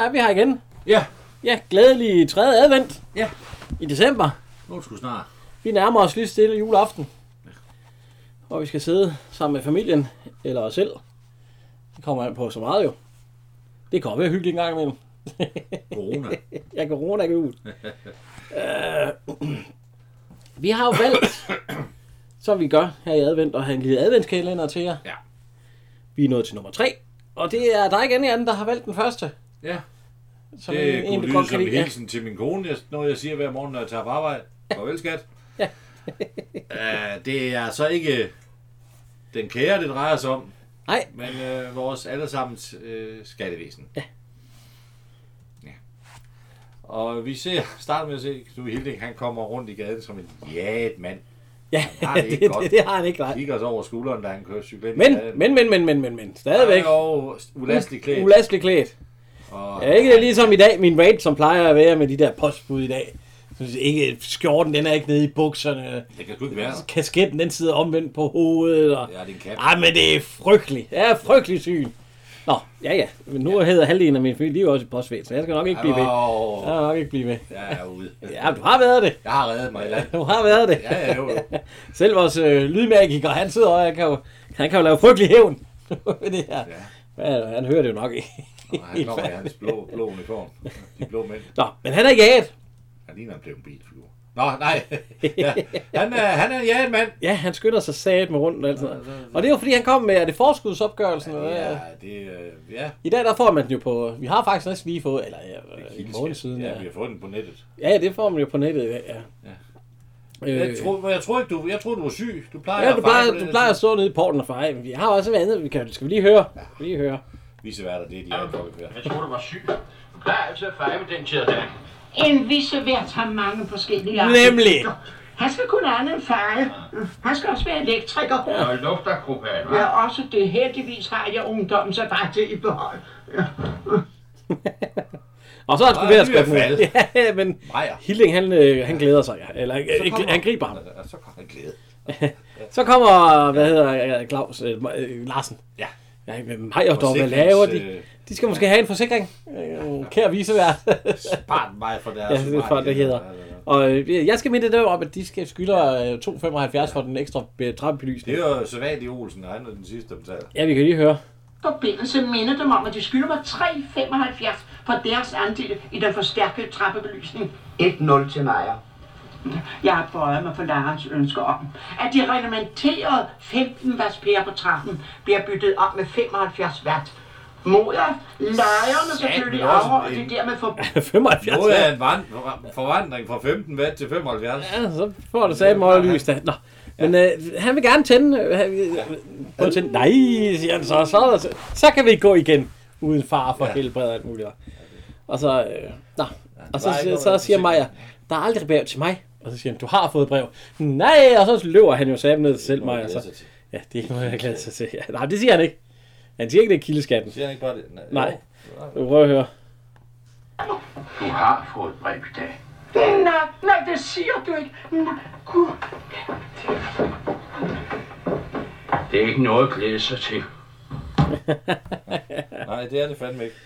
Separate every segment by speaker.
Speaker 1: Er vi her igen.
Speaker 2: Ja.
Speaker 1: Ja, glædelig tredje advent
Speaker 2: Ja.
Speaker 1: i december.
Speaker 2: Nu er det sgu snart.
Speaker 1: Vi nærmer os lige stille juleaften. Og vi skal sidde sammen med familien, eller os selv. Det kommer an på så meget jo. Det kan være hyggeligt en gang imellem.
Speaker 2: Corona.
Speaker 1: Kan corona ikke ud. Øh, vi har jo valgt, som vi gør her i advent, at have en lille adventskalender til jer.
Speaker 2: Ja.
Speaker 1: Vi er nået til nummer tre. Og det er dig igen, Jan, der har valgt den første.
Speaker 2: Ja,
Speaker 1: Som
Speaker 2: det
Speaker 1: en,
Speaker 2: kunne lyde
Speaker 1: godt
Speaker 2: som en hilsen til min kone, jeg- noget jeg siger hver morgen, når jeg tager på arbejde. Farvel, skat.
Speaker 1: Ja.
Speaker 2: uh, det er så ikke den kære, det drejer sig om,
Speaker 1: Nej,
Speaker 2: men uh, vores allesammens uh, skattevæsen.
Speaker 1: Ja.
Speaker 2: ja. Og vi ser, starter med at se, du Hilding, han kommer rundt i gaden som en jat mand.
Speaker 1: ja,
Speaker 2: Han har det
Speaker 1: det,
Speaker 2: ikke
Speaker 1: det,
Speaker 2: godt.
Speaker 1: det, har han ikke ret.
Speaker 2: Kigger os over skulderen, da han kører cyklen.
Speaker 1: Men, men, men, men, men, men, men, stadigvæk.
Speaker 2: Og ulasteligt klædt.
Speaker 1: Ulasteligt klædt.
Speaker 2: Og,
Speaker 1: Ja, ikke det ligesom i dag, min rate, som plejer at være med de der postbud i dag. Så ikke, skjorten, den er ikke nede i bukserne.
Speaker 2: det kan sgu ikke være.
Speaker 1: Kasketten, den sidder omvendt på hovedet. Og...
Speaker 2: Ja, det er en kap.
Speaker 1: Ej, men det er frygteligt. Det er frygteligt syn. Nå, ja, ja. Men nu hedder halvdelen af min familie, de er jo også i postvæsen, så jeg skal nok ikke blive ved. Jeg skal nok ikke blive ved.
Speaker 2: jeg er ude.
Speaker 1: Ja, du har været det.
Speaker 2: Jeg har reddet mig i land.
Speaker 1: Du har været det.
Speaker 2: Ja, ja, jo.
Speaker 1: Selv vores øh, lydmagiker, han sidder og han kan jo, han kan jo lave frygtelig hævn. det her.
Speaker 2: Ja.
Speaker 1: Ja, han hører det jo nok ikke.
Speaker 2: Han kommer i hans blå, blå uniform. De blå mænd.
Speaker 1: Nå, men han er jaget.
Speaker 2: Han ligner en blevet bilfigur. Nå, nej. Ja. Han, er, han er en jaget mand.
Speaker 1: Ja, han skynder sig sat med rundt og alt sådan noget. Og det er jo fordi, han kom med, er det forskudsopgørelsen?
Speaker 2: Ja, det øh, ja.
Speaker 1: I dag der får man den jo på, vi har faktisk næsten lige fået, eller ja, en måned siden.
Speaker 2: Ja,
Speaker 1: Ja.
Speaker 2: vi har fået den på nettet.
Speaker 1: ja, det får man jo på nettet i dag, ja.
Speaker 2: Jeg
Speaker 1: Øh,
Speaker 2: tror, jeg tror ikke, du, jeg tror, du var syg. Du plejer
Speaker 1: ja,
Speaker 2: at
Speaker 1: du plejer,
Speaker 2: på
Speaker 1: du plejer at stå nede i porten og feje, vi har også andet, vi kan, skal vi lige høre? Vi lige høre?
Speaker 2: Viceværter, det er de her klokkekvær.
Speaker 3: Jeg tror, du var syg. Du plejer altid at fejre med den tid der.
Speaker 4: En visevært har mange forskellige arter.
Speaker 1: Nemlig!
Speaker 4: Han skal kunne andet end feje. Han skal også være elektriker.
Speaker 3: Og luftakrobat, hva'?
Speaker 4: Ja, også det. Heldigvis har jeg ungdommen så bare til i behold.
Speaker 1: Og så er han sgu ved at den. Ja, men
Speaker 2: Meyer.
Speaker 1: Hilding, han, øh, han glæder sig, ja. eller øh,
Speaker 2: kommer-
Speaker 1: han griber ham.
Speaker 2: Ja, Så kommer han glæde.
Speaker 1: Så kommer, hvad hedder øh, Claus øh, Larsen.
Speaker 2: Ja.
Speaker 1: Ja, med mig og dog, hvad laver de?
Speaker 2: øh,
Speaker 1: De skal måske have en forsikring. Øh, kære visevært.
Speaker 2: Spart mig for deres...
Speaker 1: Ja, det er for, det hedder. Og øh, jeg skal minde det om, at de skal skylder øh, 2,75 for den ekstra
Speaker 2: Det
Speaker 1: trappebelysning.
Speaker 2: er jo Sædvanlig Olsen, og han er den sidste, der betaler.
Speaker 1: Ja, vi kan lige høre.
Speaker 4: Forbindelse minder dem om, at de skylder mig 3,75 for deres andel i den forstærkede trappebelysning.
Speaker 5: 1-0 til Majer.
Speaker 4: Jeg har bøjet mig for lærerens ønsker om, at de reglementerede 15 watts pære på trappen bliver byttet om med 75 watt. Mod at lejerne selvfølgelig afholder
Speaker 2: en-
Speaker 4: de dermed for
Speaker 1: 75
Speaker 2: Noget
Speaker 1: ja.
Speaker 2: er en vand, forvandring fra 15 watt til 75.
Speaker 1: ja, så får du sagt meget lys da. Nå. Men øh, han vil gerne tænde. Øh, han vil- prøv at tænde. Nej, siger han så. Så, så, så kan vi gå igen. Uden far for
Speaker 2: Ja.
Speaker 1: helbred og alt muligt. Og så, øh, nå. Og så, så, så siger Maja, der er aldrig brev til mig. Og så siger han, du har fået brev. Nej, og så løber han jo sammen ned til selv Maja. Så, ja, det er ikke noget, jeg glæder sig til. Ja, nej, det siger han ikke. Han siger ikke, det er kildeskatten.
Speaker 2: Siger han ikke bare det?
Speaker 1: Nej.
Speaker 2: Jo.
Speaker 1: Du prøver at høre.
Speaker 3: Du har fået brev i dag.
Speaker 4: Nej, nej, det siger du ikke. Nej, Gud.
Speaker 3: Det er ikke noget at glæde sig til.
Speaker 2: Nej, det er det fandme ikke.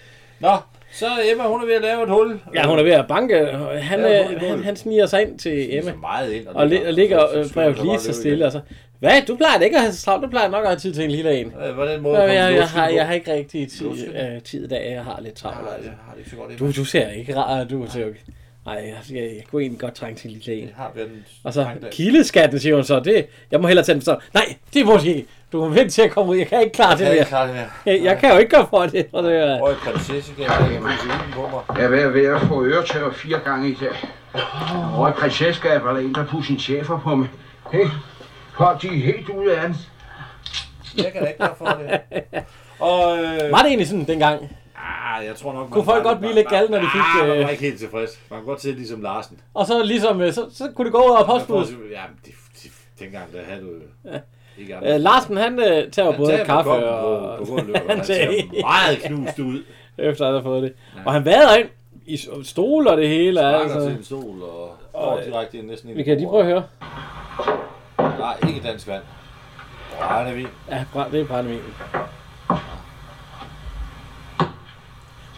Speaker 2: Nå, så Emma, hun er ved at lave et hul.
Speaker 1: Ja, hun er ved at banke. Han,
Speaker 2: Ja,
Speaker 1: øh, han, han sniger sig ind til Emma.
Speaker 2: så meget ind.
Speaker 1: Og, li- og ligger øh, brevet lige så stille. Og så, hvad? Du plejer ikke at have så travlt. Du plejer nok at have tid til en lille en.
Speaker 2: Hvordan måde
Speaker 1: Jeg,
Speaker 2: kom
Speaker 1: jeg, jeg,
Speaker 2: lusken
Speaker 1: har, jeg har ikke rigtig tid, øh, tid i dag. Jeg har lidt travlt.
Speaker 2: Nej,
Speaker 1: Altså.
Speaker 2: jeg har det ikke så godt.
Speaker 1: Du, du ser ikke rar. Du ser jo ikke. Nej, jeg, jeg, jeg kunne egentlig godt trænge til lille en.
Speaker 2: Det har en
Speaker 1: Og så kildeskatten, siger hun så. Det, jeg må hellere tage den så. Nej, det må du ikke. Du må vente til at komme ud. Jeg kan ikke klare det
Speaker 2: Jeg kan
Speaker 1: mere.
Speaker 2: ikke klare det mere.
Speaker 1: Jeg, jeg kan jo ikke gøre for det. Og det er,
Speaker 2: Røg prinsesse kan jeg ikke pusse ilden på mig.
Speaker 5: Jeg er ved at, at få øretøver fire gange i dag. Og et prinseskab eller en, der pusse sin chefer på mig. Hey, folk de er helt ude af den.
Speaker 2: Jeg kan da ikke gøre for det. Og øh,
Speaker 1: var det egentlig sådan dengang?
Speaker 2: Ah, jeg tror nok,
Speaker 1: Kunne folk godt blive lidt galne, når de fik,
Speaker 2: Ah, man
Speaker 1: øh,
Speaker 2: var ikke helt tilfreds. Man kunne godt se ligesom Larsen.
Speaker 1: Og så ligesom, øh, så, så kunne det gå ud af postbuddet.
Speaker 2: Ja, de, de, dengang der havde du jo ikke
Speaker 1: Øh, Larsen, han øh, tager
Speaker 2: Han
Speaker 1: både
Speaker 2: tager
Speaker 1: kaffe
Speaker 2: koppen
Speaker 1: og...
Speaker 2: på, på og
Speaker 1: han
Speaker 2: han ser meget knust ud.
Speaker 1: efter han har fået det. Og han vader ind i s- stole og det hele.
Speaker 2: Sparker
Speaker 1: Altså.
Speaker 2: til en stol og går direkte ind næsten ind
Speaker 1: Vi kan lige prøve at høre.
Speaker 2: Nej, ikke dansk vand. Det vi.
Speaker 1: Ja, det er brændevin.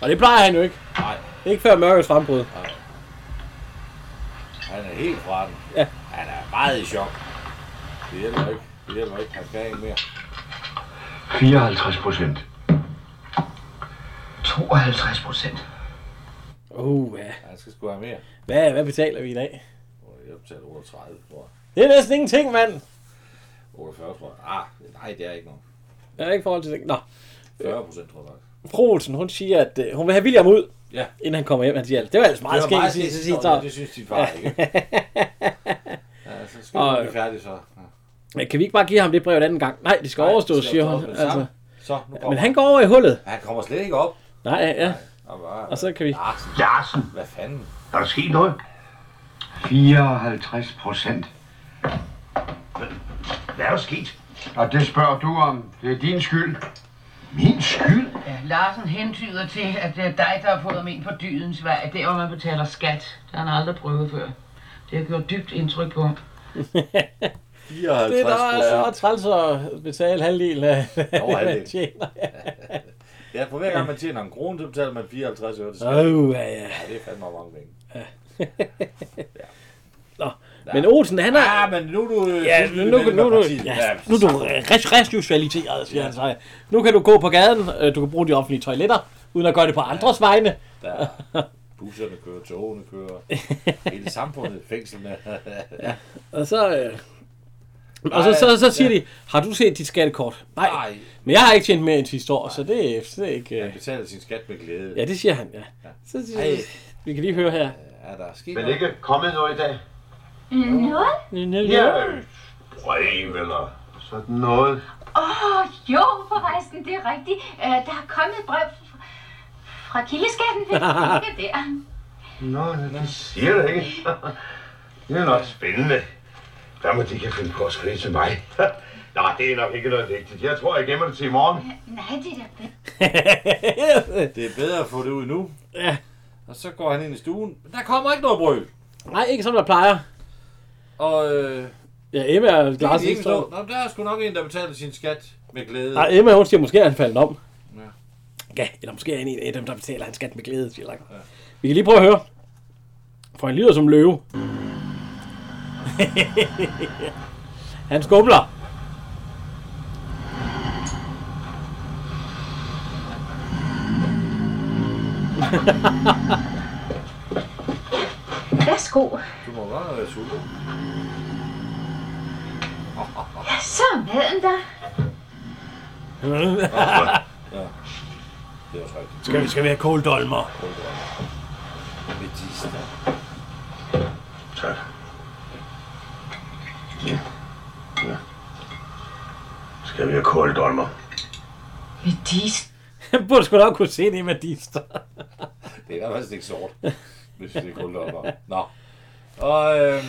Speaker 1: Og det plejer han jo ikke.
Speaker 2: Nej,
Speaker 1: Ikke før mørkets frembrud.
Speaker 2: han er helt fra den.
Speaker 1: Ja.
Speaker 2: Han er meget i chok. Det hjælper ikke. Det hjælper ikke. Han kan ikke mere.
Speaker 5: 54 procent.
Speaker 4: 52 procent.
Speaker 1: Uh, ja.
Speaker 2: Han skal sgu have mere.
Speaker 1: Hvad, hvad betaler vi i dag?
Speaker 2: Jeg betaler 38, tror jeg.
Speaker 1: Det er næsten ingenting, mand.
Speaker 2: 48, tror jeg. Ah, nej, det er ikke noget.
Speaker 1: Jeg er ikke i forhold til det. Nå,
Speaker 2: 40 procent, tror jeg.
Speaker 1: Fru Olsen, hun siger, at øh, hun vil have William ud,
Speaker 2: Ja.
Speaker 1: inden han kommer hjem. Han siger, det var ellers meget
Speaker 2: Det var meget
Speaker 1: skægt. Så siger
Speaker 2: Nå,
Speaker 1: så,
Speaker 2: Det synes din far ikke. Ja, så skal
Speaker 1: Og-
Speaker 2: vi færdige så. Ja.
Speaker 1: Kan vi ikke bare give ham det brev en anden gang? Nej, det skal
Speaker 2: Nej,
Speaker 1: overstås,
Speaker 2: det
Speaker 1: siger hun.
Speaker 2: det
Speaker 1: Altså.
Speaker 2: Så, nu kommer
Speaker 1: men han går over i hullet.
Speaker 2: Han kommer slet ikke op.
Speaker 1: Nej, ja.
Speaker 2: Og, bare,
Speaker 1: Og så kan vi...
Speaker 2: Larsen,
Speaker 5: Larsen,
Speaker 2: hvad fanden?
Speaker 5: er der sket noget? 54 procent. Hvad er der sket? Og det spørger du om. Det er din skyld. Min skyld?
Speaker 6: Ja, Larsen hentyder til, at det er dig, der har fået ham ind på dydens vej. Der, hvor man betaler skat. Det har han aldrig prøvet før. Det har gjort dybt indtryk på ham.
Speaker 2: 54
Speaker 1: Det er da også træls at betale halvdelen af, hvad man tjener.
Speaker 2: Ja, for hver gang man tjener en krone, så betaler man 54 øre skat.
Speaker 1: Oh, ja, ja.
Speaker 2: Ja, det er fandme mange penge.
Speaker 1: Nå, men Olsen, han er...
Speaker 2: Ah, men nu er du...
Speaker 1: Ja, nu, nu, nu, nu, ja, nu er du res- resocialiseret, siger han så. Nu kan du gå på gaden, øh, du kan bruge de offentlige toiletter, uden at gøre det på andres vegne.
Speaker 2: Der busserne kører, togene kører, hele samfundet, fængslerne.
Speaker 1: Og så, øh, og så, så, så siger de, har du set dit skattekort? Nej,
Speaker 2: Nej,
Speaker 1: men jeg har ikke tjent mere end sidste år, så det, er- det er ikke...
Speaker 2: han
Speaker 1: Øh,
Speaker 2: betaler sin skat med glæde.
Speaker 1: ja, det siger han, ja. Så, så,
Speaker 2: Ej.
Speaker 1: vi kan lige høre her.
Speaker 2: Er der sket
Speaker 5: Men
Speaker 2: noget?
Speaker 5: ikke kommet noget i dag?
Speaker 7: Noget?
Speaker 5: Ja, brev eller sådan noget.
Speaker 7: Åh, oh, jo, forresten, det er rigtigt. Uh, der er kommet et brev fra, fra kildeskatten. Det ligger der.
Speaker 5: Nå, det siger det ikke. Det er nok spændende. Hvad må de kan finde på at skrive til mig? Nej, det er nok ikke noget vigtigt. Jeg tror, jeg gemmer det til i morgen.
Speaker 7: Nej, det er da bedre.
Speaker 2: Det er bedre at få det ud nu.
Speaker 1: Ja.
Speaker 2: Og så går han ind i stuen. Der kommer ikke noget brød.
Speaker 1: Nej, ikke som der plejer.
Speaker 2: Og øh,
Speaker 1: Ja, Emma er glas
Speaker 2: ikke. Nå, der er sgu nok en, der betaler sin skat med glæde.
Speaker 1: Nej, Emma, hun siger, måske er han faldet om.
Speaker 2: Ja.
Speaker 1: Ja, eller måske er han en af dem, der betaler hans skat med glæde, siger Langer. Ja. Vi kan lige prøve at høre. For han lyder som løve. han skumler.
Speaker 7: Værsgo.
Speaker 2: Du må godt være sulten.
Speaker 7: Ja, så er maden der.
Speaker 2: Det er også rigtigt.
Speaker 1: Skal vi, skal vi have kåldolmer?
Speaker 2: Med disse der.
Speaker 5: Tak. Ja. ja. Skal vi have kåldolmer?
Speaker 6: Med dis.
Speaker 1: Han burde sgu nok kunne se det med dister.
Speaker 2: Det er faktisk ikke sort, hvis det er kun op. Nå. Og øh,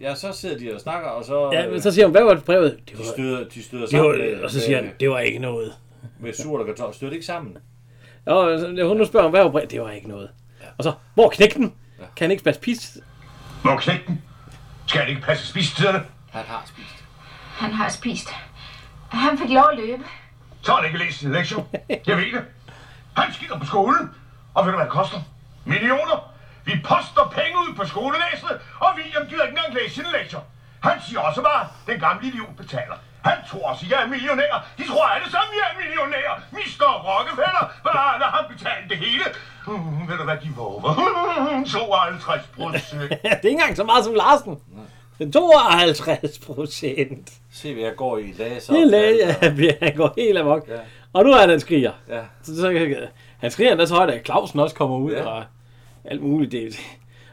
Speaker 2: ja, så sidder de og snakker, og så...
Speaker 1: Ja, men så siger hun, hvad var det brevet? Det
Speaker 2: de
Speaker 1: var,
Speaker 2: støder, de støder
Speaker 1: det
Speaker 2: sammen
Speaker 1: var,
Speaker 2: med,
Speaker 1: og så siger han, det var ikke noget.
Speaker 2: med, surt og kartoffel. Støder det ikke sammen?
Speaker 1: Og så- hun nu spørger, hvad var brevet? Det var ikke noget. Og så, hvor knægten? Kan han ikke spase pis?
Speaker 5: Må knægten? Skal han ikke passe spisetiderne?
Speaker 2: Han har spist.
Speaker 7: Han har spist. Han fik lov at løbe.
Speaker 5: Så har han ikke læst sin lektion. Jeg ved det. Han skider på skolen. Og ved du, hvad det koster? Millioner. Vi poster penge ud på skolevæsenet, og William gider ikke engang læse sine lektier. Han siger også bare, den gamle idiot betaler. Han tror også, jeg er millionær. De tror alle sammen, jeg er millionær. Mr. Rockefeller, bare lad ham betale det hele. Mm, ved du hvad, de våger? 52 procent.
Speaker 1: det er ikke engang så meget som Larsen. Det er 52 procent.
Speaker 2: Se, hvad jeg går i i dag, så...
Speaker 1: Det er ja, han går helt amok.
Speaker 2: Ja.
Speaker 1: Og nu er han, han skriger.
Speaker 2: Ja.
Speaker 1: Så, så, han skriger endda så højt, at Clausen også kommer ud
Speaker 2: Ja.
Speaker 1: og alt muligt. Det,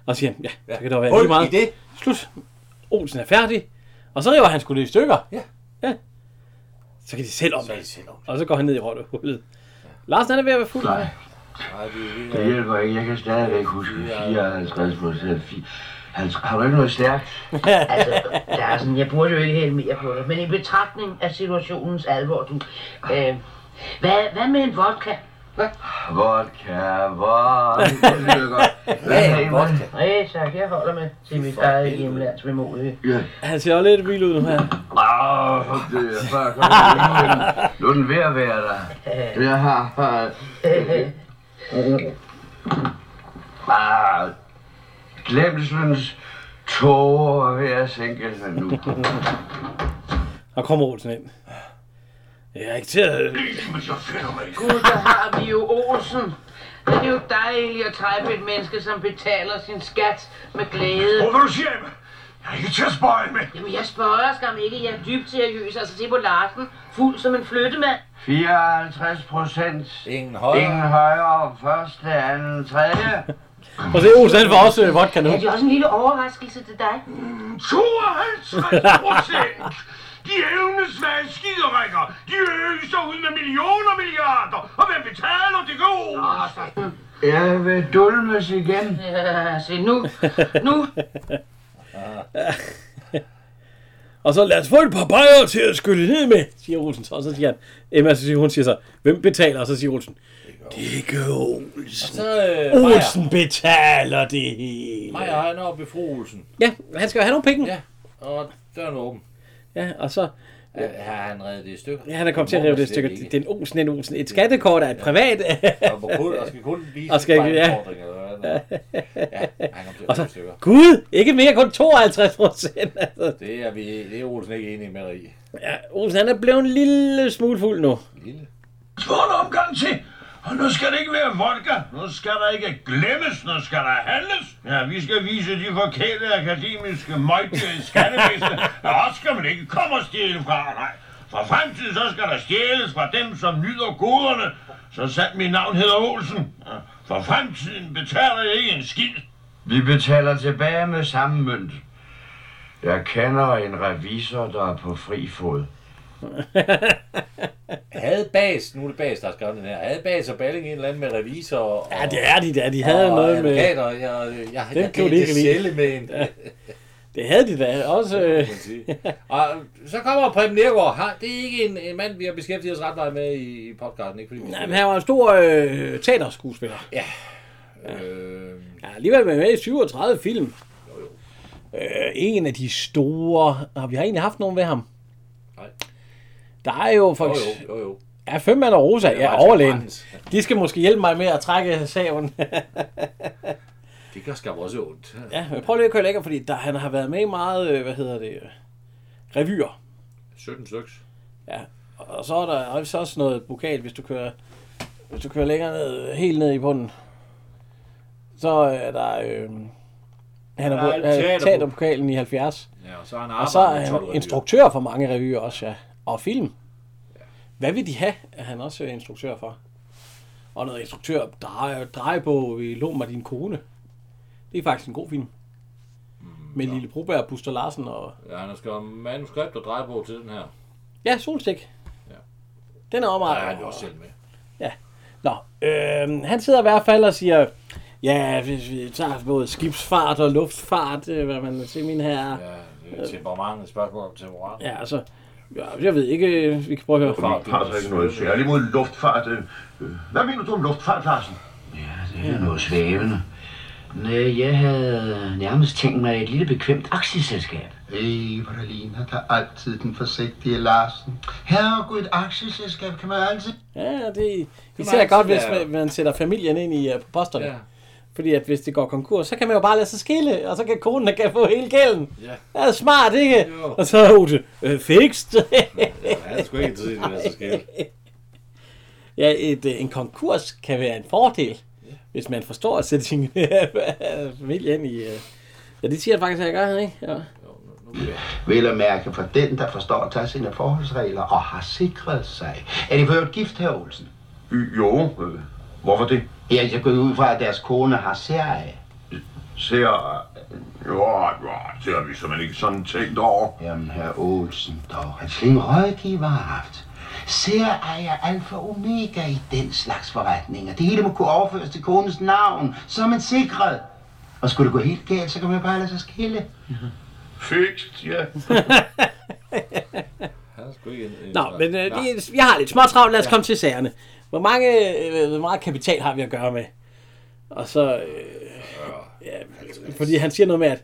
Speaker 1: og siger, ja,
Speaker 2: Ja.
Speaker 1: så kan der være
Speaker 2: Hul
Speaker 1: lige meget.
Speaker 2: i det.
Speaker 1: Slut. Olsen er færdig. Og så river han sgu det i stykker.
Speaker 2: Ja.
Speaker 1: ja. Så kan de selv om
Speaker 2: er
Speaker 1: det.
Speaker 2: det.
Speaker 1: Og så går han ned i rottehullet. Ja. Larsen han er ved at være fuld.
Speaker 5: Nej,
Speaker 2: Nej, vi,
Speaker 8: Det hjælper ikke. Jeg kan stadigvæk huske 54 procent. Har du ikke noget stærkt?
Speaker 6: Altså, Larsen, jeg burde jo ikke hælde mere på dig, men i betragtning af situationens alvor, du... Øh, hvad, hvad med en vodka? Hvad?
Speaker 8: Vodka, vodka. Det lyder godt. Hvad
Speaker 6: Ja, vodka. Nej, tak, jeg holder med til mit eget hjemlands vemodige.
Speaker 8: Ja.
Speaker 1: Han ser også lidt vild ud nu her.
Speaker 8: Åh, det er kom jeg Nu er den ved at være der. Jeg har... Ah, glemselens tårer er ved at sænke sig nu.
Speaker 1: Og kommer Olsen ind. Jeg er ikke til at...
Speaker 6: Gud, der har vi jo Olsen. Det er jo dejligt at træffe et menneske, som betaler sin skat med glæde.
Speaker 5: Hvor vil du sige, Emma? Jeg er ikke til at spøje med.
Speaker 6: Jamen, jeg spørger skam ikke. Jeg er dybt seriøs. Altså, se på Larsen. Fuld som en flyttemand.
Speaker 8: 54 procent.
Speaker 2: Ingen højere.
Speaker 8: Ingen højere. Første, anden, tredje.
Speaker 1: Og se, Olsen han får også øh, vodka nu.
Speaker 6: Ja, det er også en lille overraskelse til dig.
Speaker 5: 52 procent! De evnesvage skiderikker, de øser ud med millioner milliarder. Og hvem betaler det går?
Speaker 8: Jeg vil dulmes igen.
Speaker 6: Ja, se nu. Nu.
Speaker 1: Og så lad os få et par bajer til at skylle ned med, siger Olsen. så. Og så siger han, Emma, så siger hun siger så, hvem betaler? Og så siger Olsen, det gør Olsen.
Speaker 2: Så, øh, Maja.
Speaker 1: Olsen betaler det hele.
Speaker 2: Maja, han er oppe i fru Olsen.
Speaker 1: Ja, han skal jo have nogle penge.
Speaker 2: Ja, og døren er åben.
Speaker 1: Ja, og så...
Speaker 2: Ja, har han reddet det i stykker?
Speaker 1: Ja, han er kommet til at rive det i stykker. Det er en Olsen, en Olsen. Et skattekort er et privat.
Speaker 2: Og, kun, og skal kun vise
Speaker 1: Og skal- ja.
Speaker 2: Ja, han kom til
Speaker 1: Og
Speaker 2: at
Speaker 1: så,
Speaker 2: rive stykker.
Speaker 1: Gud, ikke mere, kun 52 procent. Altså.
Speaker 2: Det er, vi, det er Olsen ikke enig med dig i.
Speaker 1: Ja, Olsen, han er blevet en lille smule fuld nu.
Speaker 2: Lille.
Speaker 5: Få en omgang til. Og nu skal det ikke være vodka. Nu skal der ikke glemmes. Nu skal der handles. Ja, vi skal vise de forkælede akademiske møgte i skattevæsenet. Ja, også skal man ikke komme og stjæle fra. Nej. For fremtiden så skal der stjæles fra dem, som nyder goderne. Så sandt mit navn hedder Olsen. Ja, For fremtiden betaler jeg ikke en skid.
Speaker 8: Vi betaler tilbage med samme mønt. Jeg kender en revisor, der er på fri fod.
Speaker 2: Havde Bas, nu er det Bas, der har skrevet den her, havde Bas og Balling en eller anden med revisor og,
Speaker 1: Ja, det er de der. De havde
Speaker 2: og
Speaker 1: noget med...
Speaker 2: Jeg, jeg, jeg,
Speaker 1: Den
Speaker 2: jeg
Speaker 1: kan
Speaker 2: ikke med en. Ja.
Speaker 1: Det havde de da også. Øh.
Speaker 2: Og så kommer Preben Nergård. Han- Det er ikke en, en mand, vi har beskæftiget os ret meget med i, i podcasten. Ikke fordi
Speaker 1: nej, men han var en stor øh, teaterskuespiller.
Speaker 2: Ja. Øh,
Speaker 1: Ja, alligevel været med i 37 film. Øh, en af de store... Har vi har egentlig haft nogen ved ham? Der er jo for
Speaker 2: jo,
Speaker 1: eksempel...
Speaker 2: jo, jo, jo.
Speaker 1: Ja, fem mand og Rosa.
Speaker 2: Er
Speaker 1: Ja, overlægen. De skal måske hjælpe mig med at trække saven.
Speaker 2: Det gør skam også ondt.
Speaker 1: ja, men prøv lige at køre lækker, fordi der, han har været med i meget, øh, hvad hedder det, øh, revyer.
Speaker 2: 17 stykker.
Speaker 1: Ja, og så er der også noget pokal, hvis du kører, hvis du kører længere ned, helt ned i bunden. Så er der, øh, han har
Speaker 2: en
Speaker 1: ja,
Speaker 2: teaterbog.
Speaker 1: teaterbokalen i 70.
Speaker 2: Ja, og så har han
Speaker 1: Og så er han
Speaker 2: 12 revyer.
Speaker 1: instruktør for mange revyer også, ja. Og film. Hvad vil de have, er han også instruktør for? Og noget instruktør, dreje, drejebog, vi lå mig din kone. Det er faktisk en god film. Med Lille Broberg, Buster Larsen og...
Speaker 2: Ja, han har skrevet manuskript og drejebog til den her.
Speaker 1: Ja, Solstik.
Speaker 2: Ja.
Speaker 1: Den er meget...
Speaker 2: er han jo også selv med.
Speaker 1: Ja. Nå, øh, han sidder i hvert fald og siger, ja, hvis vi tager både skibsfart og luftfart, øh, hvad man siger, min herre.
Speaker 2: Ja, det er temperament, et spørgsmål om temperament.
Speaker 1: Ja, altså, ja, jeg ved ikke, øh, vi kan prøve at høre.
Speaker 5: Har altså ikke noget særligt mod luftfart. øh. Hvad mener du om luftfart, Larsen?
Speaker 8: Det er noget svævende. Nej, jeg havde nærmest tænkt mig et lille bekvemt aktieselskab.
Speaker 9: Hvor der ligner der altid den forsigtige Larsen. Herregud, et aktieselskab kan man altid...
Speaker 1: Ja, det
Speaker 2: må
Speaker 1: især godt, hvis man, man sætter familien ind i uh, på posterne.
Speaker 2: Ja.
Speaker 1: Fordi at hvis det går konkurs, så kan man jo bare lade sig skille, og så kan konen kan få hele gælden.
Speaker 2: Ja.
Speaker 1: Det er smart, ikke?
Speaker 2: Jo.
Speaker 1: Og så er Ute, øh, fikst.
Speaker 2: Han er sgu ikke i det der så skæld.
Speaker 1: ja, et, øh, en konkurs kan være en fordel, hvis man forstår at sætte sin familie ind i... øh. Ja, det siger han faktisk, at jeg gør, ikke? Ja.
Speaker 9: Vel at mærke for den, der forstår at tage sine forholdsregler og har sikret sig. Er de for gift, her Olsen?
Speaker 5: Jo, øh, hvorfor det?
Speaker 9: Ja, jeg går ud fra, at deres kone har serie.
Speaker 5: Ser... Jo, jo, det har vi simpelthen ikke sådan tænkt over.
Speaker 9: Jamen, herr Olsen, dog. En flink rådgiver har haft. Ser ejer alfa omega i den slags forretninger. Det hele må kunne overføres til konens navn, så er man sikret. Og skulle det gå helt galt, så kan man jo bare lade sig skille.
Speaker 5: Fikst, ja.
Speaker 2: Han
Speaker 1: Nå, men øh, det, jeg har lidt små travlt. Lad os komme til sagerne. Hvor mange, øh, hvor meget kapital har vi at gøre med? Og så... Øh, ja, fordi han siger noget med, at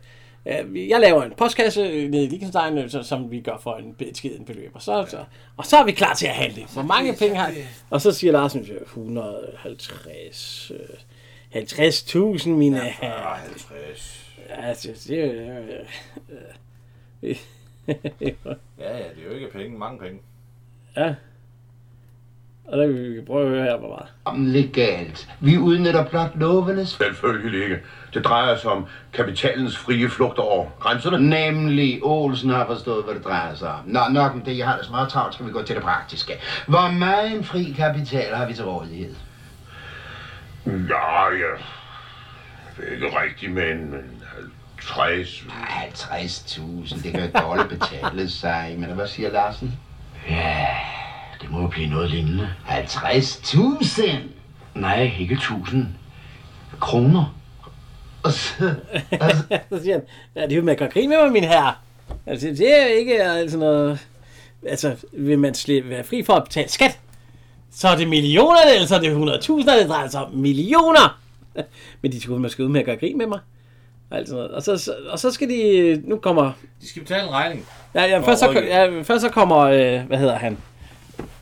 Speaker 1: øh, jeg laver en postkasse nede i Liechtenstein, øh, så- som vi gør for en beskeden beløb. Og så, så, og så er vi klar til at handle. Hvor mange penge har Og så siger Larsen, øh, 150... Øh, 50.000, mine herrer.
Speaker 2: 50.
Speaker 1: Ja, det, det, øh, øh,
Speaker 2: Ja, ja, det er jo ikke penge. Mange penge.
Speaker 1: ja. Og der vil vi prøve at høre her, hvor meget.
Speaker 9: Om legalt. Vi udnytter blot lovenes
Speaker 5: Selvfølgelig ikke. Det drejer sig om kapitalens frie flugt over grænserne.
Speaker 9: Nemlig, Olsen har forstået, hvad det drejer sig om. Nå, nok om det, jeg har det så meget travlt, skal vi gå til det praktiske. Hvor meget en fri kapital har vi til rådighed?
Speaker 5: Ja, ja. Det er ikke rigtigt, men, men 50.
Speaker 9: 50.000, det kan jo dårligt betale sig. Men hvad siger Larsen?
Speaker 8: Ja, må blive noget lignende.
Speaker 9: 50.000?
Speaker 8: Nej, ikke tusind. Kroner.
Speaker 9: Og så,
Speaker 1: så siger han, ja, det er jo med at med mig, min herre. Altså, det er ikke altså noget... Altså, vil man slippe, være fri for at betale skat, så er det millioner, eller så er det 100.000, det drejer sig om millioner. Men de skulle måske ud med at gøre grin med mig. Og, alt sådan noget. Og, så, og så skal de... Nu kommer...
Speaker 2: De skal betale en regning.
Speaker 1: Ja, ja, først, så, ja, først så kommer... Øh, hvad hedder han?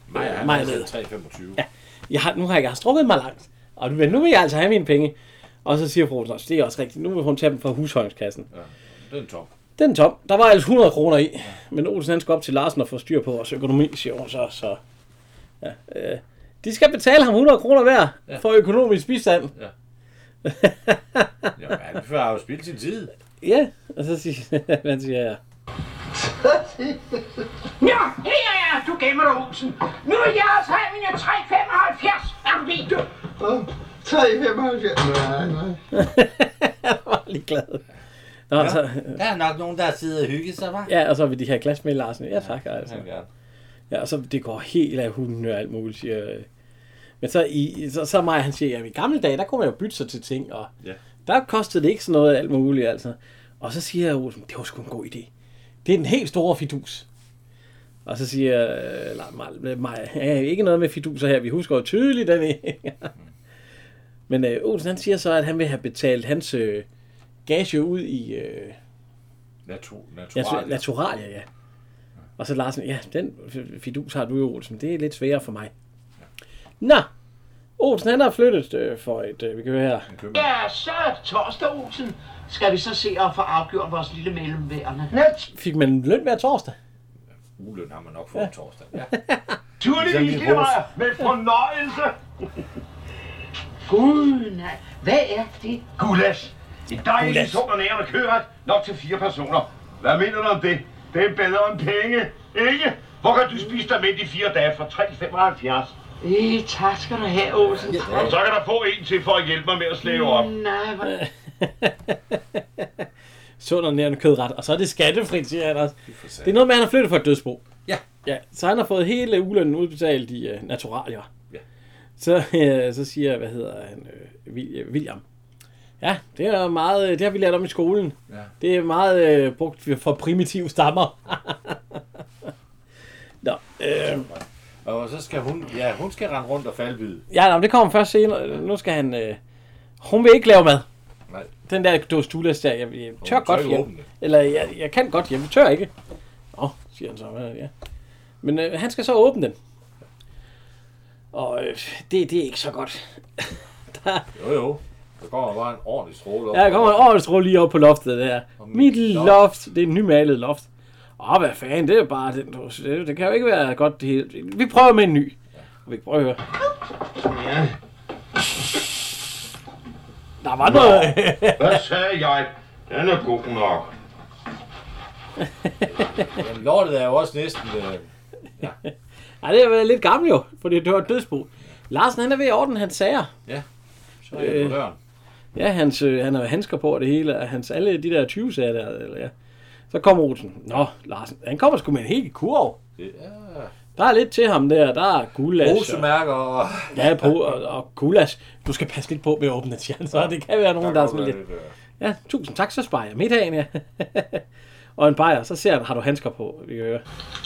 Speaker 2: Maja, han
Speaker 1: Maja
Speaker 2: sat 3,25.
Speaker 1: Ja. Jeg har, nu har jeg, jeg har strukket mig langt. Og men nu vil jeg altså have mine penge. Og så siger fru Olsen også, det er også rigtigt. Nu vil hun tage dem fra husholdningskassen.
Speaker 2: Ja, det er tom.
Speaker 1: Den er tom. Der var altså 100 kroner i. Men Olsen han skal op til Larsen og få styr på vores økonomi, siger hun så. så ja, øh, de skal betale ham 100 kroner hver
Speaker 2: Ja.
Speaker 1: for økonomisk bistand.
Speaker 2: Ja. Jamen, han har jo spildt sin tid.
Speaker 1: Ja, og så siger han, siger jeg,
Speaker 4: Ja, her er du gemmer dig, Olsen. Nu er jeg altså have mine 3,75. Er du ved, du?
Speaker 9: 3,75. Nej, nej.
Speaker 1: jeg var lige glad. Nå,
Speaker 2: Ja.
Speaker 1: så,
Speaker 2: Der er nok nogen, der sidder og hygger sig, var?
Speaker 1: ja, og så vil de have glas med Larsen. Ja, tak. Altså.
Speaker 2: Han gerne.
Speaker 1: Ja, og så det går helt af hunden og alt muligt, siger øh. Men så, i, så, så mig, han siger, at i gamle dage, der kunne man jo bytte sig til ting, og
Speaker 2: Ja.
Speaker 1: der kostede det ikke sådan noget alt muligt, altså. Og så siger jeg, Olsen, det var sgu en god idé. Det er den helt store fidus. Og så siger jeg, øh, nej, mig, mig, ja, ikke noget med fiduser her, vi husker jo tydeligt den Men øh, Olsen, han siger så, at han vil have betalt hans øh, gage ud i øh,
Speaker 2: Natu,
Speaker 1: ja,
Speaker 2: naturalia.
Speaker 1: naturalia, ja. Og så Larsen, ja, den fidus har du jo, Olsen. Det er lidt sværere for mig. Nå, Olsen, han har flyttet øh, for et, øh, vi kan høre her.
Speaker 4: Ja, så er det torsdag, Olsen. Skal vi så se at få afgjort vores lille mellemværende?
Speaker 1: Fik man løn hver torsdag?
Speaker 2: Uløn har man nok fået torsdag. Ja.
Speaker 5: Naturligvis,
Speaker 2: Ligesom
Speaker 5: lille Maja. Med fornøjelse.
Speaker 4: Gud, nej. Hvad er det?
Speaker 5: Gulas. En dejlig sund og nærende køret. Nok til fire personer. Hvad mener du om det? Det er bedre end penge, ikke? Hvor kan du spise dig midt i fire dage for 3,75?
Speaker 4: Øh, tak skal du have, Olsen. Ja,
Speaker 5: Og så kan der få en til for at hjælpe mig med at slæve op.
Speaker 4: Nej, hvor...
Speaker 1: Sund og nærende kødret. Og så er det skattefrit, siger han også. Det er noget med, at han har flyttet fra et dødsbo.
Speaker 2: Ja.
Speaker 1: Ja, så han har fået hele ulønnen udbetalt i uh, naturalier.
Speaker 2: Ja.
Speaker 1: Så, uh, så siger, hvad hedder han, uh, William. Ja, det er meget, det har vi lært om i skolen.
Speaker 2: Ja.
Speaker 1: Det er meget uh, brugt for primitive stammer. Nå, øh,
Speaker 2: Og så skal hun, ja, hun skal rende rundt og faldbyde.
Speaker 1: ja, men det kommer først senere. Nu skal han, øh, hun vil ikke lave mad. Den der dostulas der, jeg, jeg tør godt hjem. Eller jeg, jeg kan godt hjem, jeg tør ikke. Nå, siger han så. Ja, ja. Men øh, han skal så åbne den. Og øh, det, det er ikke så godt. der,
Speaker 2: Jo, jo. Der kommer bare en ordentlig stråle op.
Speaker 1: ja, der kommer en ordentlig stråle lige op på loftet der.
Speaker 2: Og
Speaker 1: Mit
Speaker 2: mit
Speaker 1: loft.
Speaker 2: loft.
Speaker 1: det er en nymalet loft. Åh, hvad fanden, det er bare den. du- Det, det kan jo ikke være godt det hele. Vi prøver med en ny. Og vi prøver.
Speaker 9: Ja.
Speaker 1: Der var noget.
Speaker 5: Hvad sagde jeg? Den er god nok.
Speaker 2: Men lortet er jo også næsten... Øh,
Speaker 1: Ej, det er været lidt gammel jo, fordi det var et dødsbo. Larsen, han er ved at ordne hans sager.
Speaker 2: så er det på døren.
Speaker 1: Ja, hans, øh, han har handsker på og det hele, og hans, alle de der 20 sager der, eller ja. Så kommer Olsen. Nå, Larsen, han kommer sgu med en helt kurv.
Speaker 2: Er...
Speaker 1: Der er lidt til ham der. Der er gulas. og-
Speaker 2: Rosemærker og...
Speaker 1: Ja, på, og, og gulas. Du skal passe lidt på med at åbne den, han. Så det kan være nogen, der er sådan lidt... Ja, tusind tak, så sparer jeg middagen, ja. og en bajer, så ser han, har du handsker på, vi kan høre.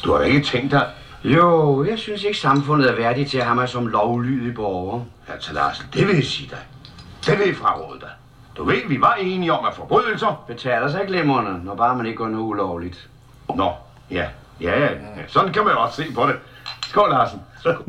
Speaker 8: Du har ikke tænkt dig... Jo, jeg synes ikke, samfundet er værdigt til at have mig som lovlydig borger.
Speaker 5: Altså, Larsen, det vil jeg sige dig. Det vil jeg fraråde dig. Du ved, vi var enige om, at forbrydelser...
Speaker 8: Betaler sig glemmerne, når bare man ikke gør noget ulovligt.
Speaker 5: Nå, ja. Ja, ja. Sådan kan man også se på det. Skål, Larsen.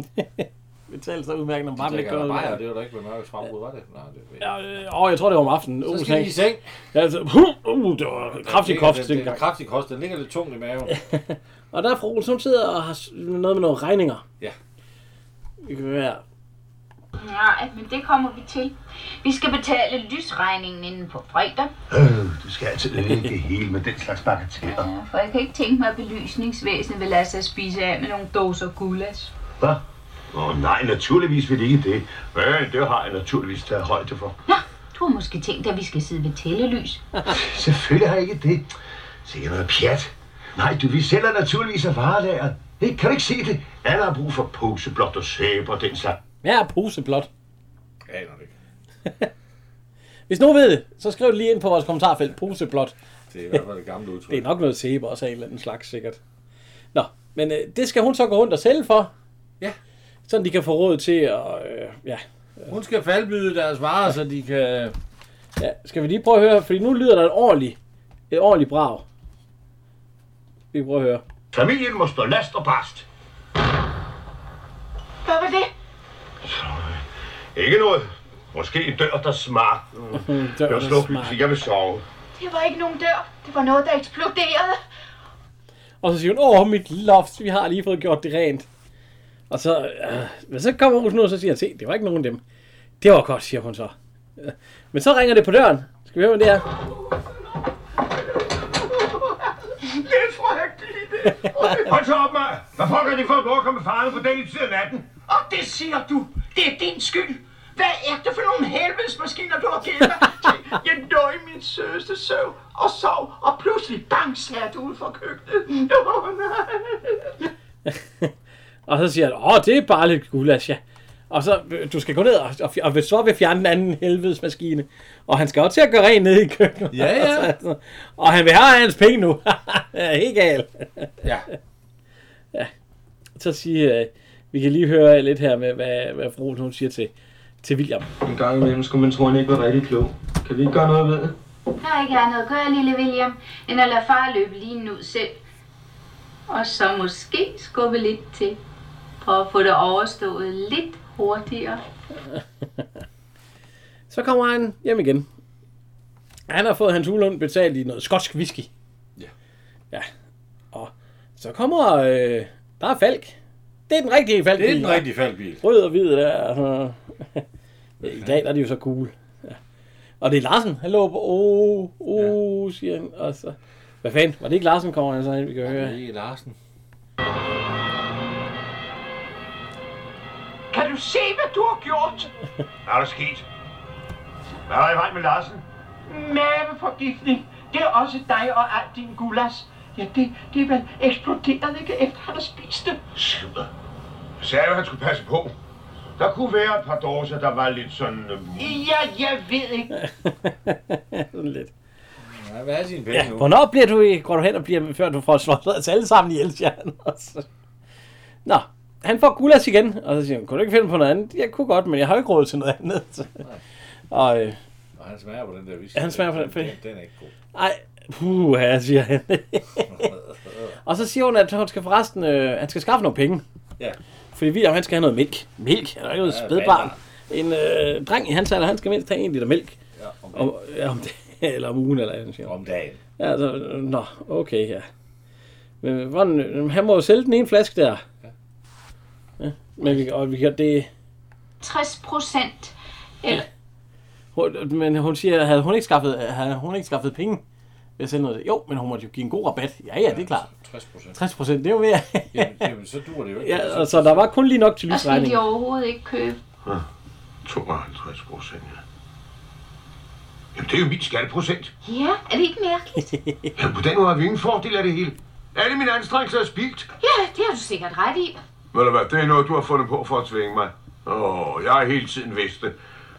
Speaker 1: Vi taler så udmærket om bare
Speaker 2: Det
Speaker 1: ikke noget.
Speaker 2: det var da ikke ved mørkets frembrud, var det? Nej, det
Speaker 1: Ja, øh, åh, jeg tror, det var om aftenen.
Speaker 2: Så
Speaker 1: Uh,
Speaker 2: skal I i seng.
Speaker 1: Ja, altså, uh, uh, det var kraftig kost.
Speaker 2: Det, det, det er kraftig kost. Den ligger lidt tungt i maven.
Speaker 1: Og der er fru Olsen, sidder og har noget med nogle regninger.
Speaker 2: Ja.
Speaker 1: Det kan være...
Speaker 7: Nej, men det kommer vi til. Vi skal betale lysregningen inden på fredag.
Speaker 5: Øh, du skal altid det hele med den slags bagateller.
Speaker 7: Ja, for jeg kan ikke tænke mig, at belysningsvæsenet vil lade sig spise af med nogle dåser gulas.
Speaker 5: Hvad? Åh oh, nej, naturligvis vil ikke det. Men det har jeg naturligvis taget højde for.
Speaker 7: Nå, du har måske tænkt, at vi skal sidde ved tællelys.
Speaker 5: Selvfølgelig har jeg ikke det. Sikkert noget pjat. Nej, du, vi sælger naturligvis af varelager. Hey, kan du ikke se det? Alle har brug for poseblot og sæbe og den slags.
Speaker 1: Hvad er poseblot?
Speaker 2: Jeg aner det ikke.
Speaker 1: Hvis nogen ved det, så skriv det lige ind på vores kommentarfelt. Poseblot.
Speaker 2: Det er i hvert fald det gamle udtryk.
Speaker 1: Det er nok noget sæbe også af en eller anden slags, sikkert. Nå, men øh, det skal hun så gå rundt og sælge for.
Speaker 2: Ja.
Speaker 1: Sådan de kan få råd til at... Øh, ja.
Speaker 2: Hun skal faldbyde deres varer, så de kan...
Speaker 1: ja. Skal vi lige prøve at høre, fordi nu lyder der et ordentligt, et ordentligt brag. Vi prøver at høre.
Speaker 5: Familien må stå last og brast.
Speaker 7: Hvad var det?
Speaker 5: Ikke noget. Måske en dør, der smart.
Speaker 1: Dør,
Speaker 5: Jeg
Speaker 1: der smart.
Speaker 5: jeg vil sove.
Speaker 7: Det var ikke nogen dør. Det var noget, der eksploderede.
Speaker 1: Og så siger hun, åh, mit loft, vi har lige fået gjort det rent. Og så, øh, men så kommer hun nu, og så siger se, det var ikke nogen af dem. Det var godt, siger hun så. Øh, Men så ringer det på døren. Skal vi høre, hvad det er?
Speaker 5: Det er frygteligt. Hold så op, mig. Hvad fuck er det for at komme farne på den tid af natten?
Speaker 4: Og det siger du. Det er din skyld. Hvad er det for nogle helvedesmaskiner, du har givet mig? Jeg lå i min sødeste søvn og sov, og pludselig bang, sagde du ud fra køkkenet. Åh, nej.
Speaker 1: Og så siger han, åh, det er bare lidt gulas, ja. Og så, øh, du skal gå ned og, og, og vil så vil fjerne den anden helvedes maskine. Og han skal også til at gøre rent nede i køkkenet.
Speaker 2: Ja, ja.
Speaker 1: Og, så, og han vil have hans penge nu. ja, helt galt.
Speaker 2: Ja.
Speaker 1: Så siger, øh, vi kan lige høre lidt her med, hvad, hvad fru hun siger til, til William.
Speaker 10: En gang imellem skulle man tro, han ikke var rigtig klog. Kan vi ikke gøre noget ved det?
Speaker 7: Der er ikke andet at gøre, lille William, end at lade far løbe lige ud selv. Og så måske skubbe lidt til, for at få det overstået lidt hurtigere.
Speaker 1: Så kommer han hjem igen. Han har fået hans ulund betalt i noget skotsk whisky.
Speaker 2: Ja.
Speaker 1: Ja. Og så kommer... Øh, der er Falk. Det er den rigtige Falk.
Speaker 2: Det er den rigtige faldbil.
Speaker 1: Rød og hvid der. og- I dag der er de jo så cool. Ja. Og det er Larsen. Han lå på... Åh, oh, oh, siger han. Og så... Hvad fanden? Var det ikke Larsen, kommer han så ind, vi kan høre?
Speaker 2: Det er Larsen.
Speaker 4: Kan du se, hvad du har gjort?
Speaker 5: Hvad er der sket? Hvad er der i vej med Larsen?
Speaker 4: Maveforgiftning. Det er også dig og alt din gulas. Ja, det, det er vel eksploderet, ikke? Efter han har spist det.
Speaker 5: Skider. Jeg sagde jo, at han skulle passe på. Der kunne være et par dåser, der var lidt sådan... Øh,
Speaker 4: Ja, jeg ved ikke.
Speaker 1: Sådan lidt.
Speaker 2: Ja, hvad er sine penge
Speaker 1: Ja,
Speaker 2: nu?
Speaker 1: hvornår bliver du, i- går du hen og bliver, før du får slået os alle sammen ihjel, siger han. Nå, han får gulas igen, og så siger han, kunne du ikke finde på noget andet? Jeg kunne godt, men jeg har jo ikke råd til noget andet. Så. Og, øh,
Speaker 2: Og han smager på den der whisky.
Speaker 1: Ja, han smager på den,
Speaker 2: Den, den er ikke god.
Speaker 1: ej, puh, ja, siger han. og så siger hun, at hun skal forresten, øh, han skal skaffe nogle penge.
Speaker 2: Ja.
Speaker 1: Fordi William, han skal have noget mælk. Mælk? Han er jo et
Speaker 2: Ja,
Speaker 1: spædbarn. En øh, dreng i hans alder, han skal mindst have en liter mælk.
Speaker 2: Ja, om,
Speaker 1: Om, ja, om, det, eller om ugen, eller andet, siger hun.
Speaker 2: om dagen.
Speaker 1: Ja, så, nå, okay, ja. Men hvordan, han må jo sælge den ene flaske der. Ja. Men vi, og vi kan, det,
Speaker 7: 60 procent. Eller,
Speaker 1: hun, men hun siger, havde hun ikke skaffet, havde hun ikke skaffet penge ved at sælge noget? Jo, men hun måtte jo give en god rabat. Ja, ja, det er klart.
Speaker 2: 60 procent.
Speaker 1: 60 procent, det er jo mere.
Speaker 2: Jamen, jamen, så dur det jo ikke.
Speaker 1: ja, så der var kun lige nok til
Speaker 7: og skal de
Speaker 1: lysregningen.
Speaker 7: overhovedet ikke købe.
Speaker 5: 52 procent, ja. Jamen, det er jo min skatteprocent.
Speaker 7: Ja, er det ikke mærkeligt?
Speaker 5: Jamen, på den måde har vi ingen fordel af det hele. Alle mine anstrengelser er spildt.
Speaker 7: Ja, det har du sikkert ret i.
Speaker 5: Ved du hvad, det er noget, du har fundet på for at tvinge mig. Åh, jeg har hele tiden vidst det.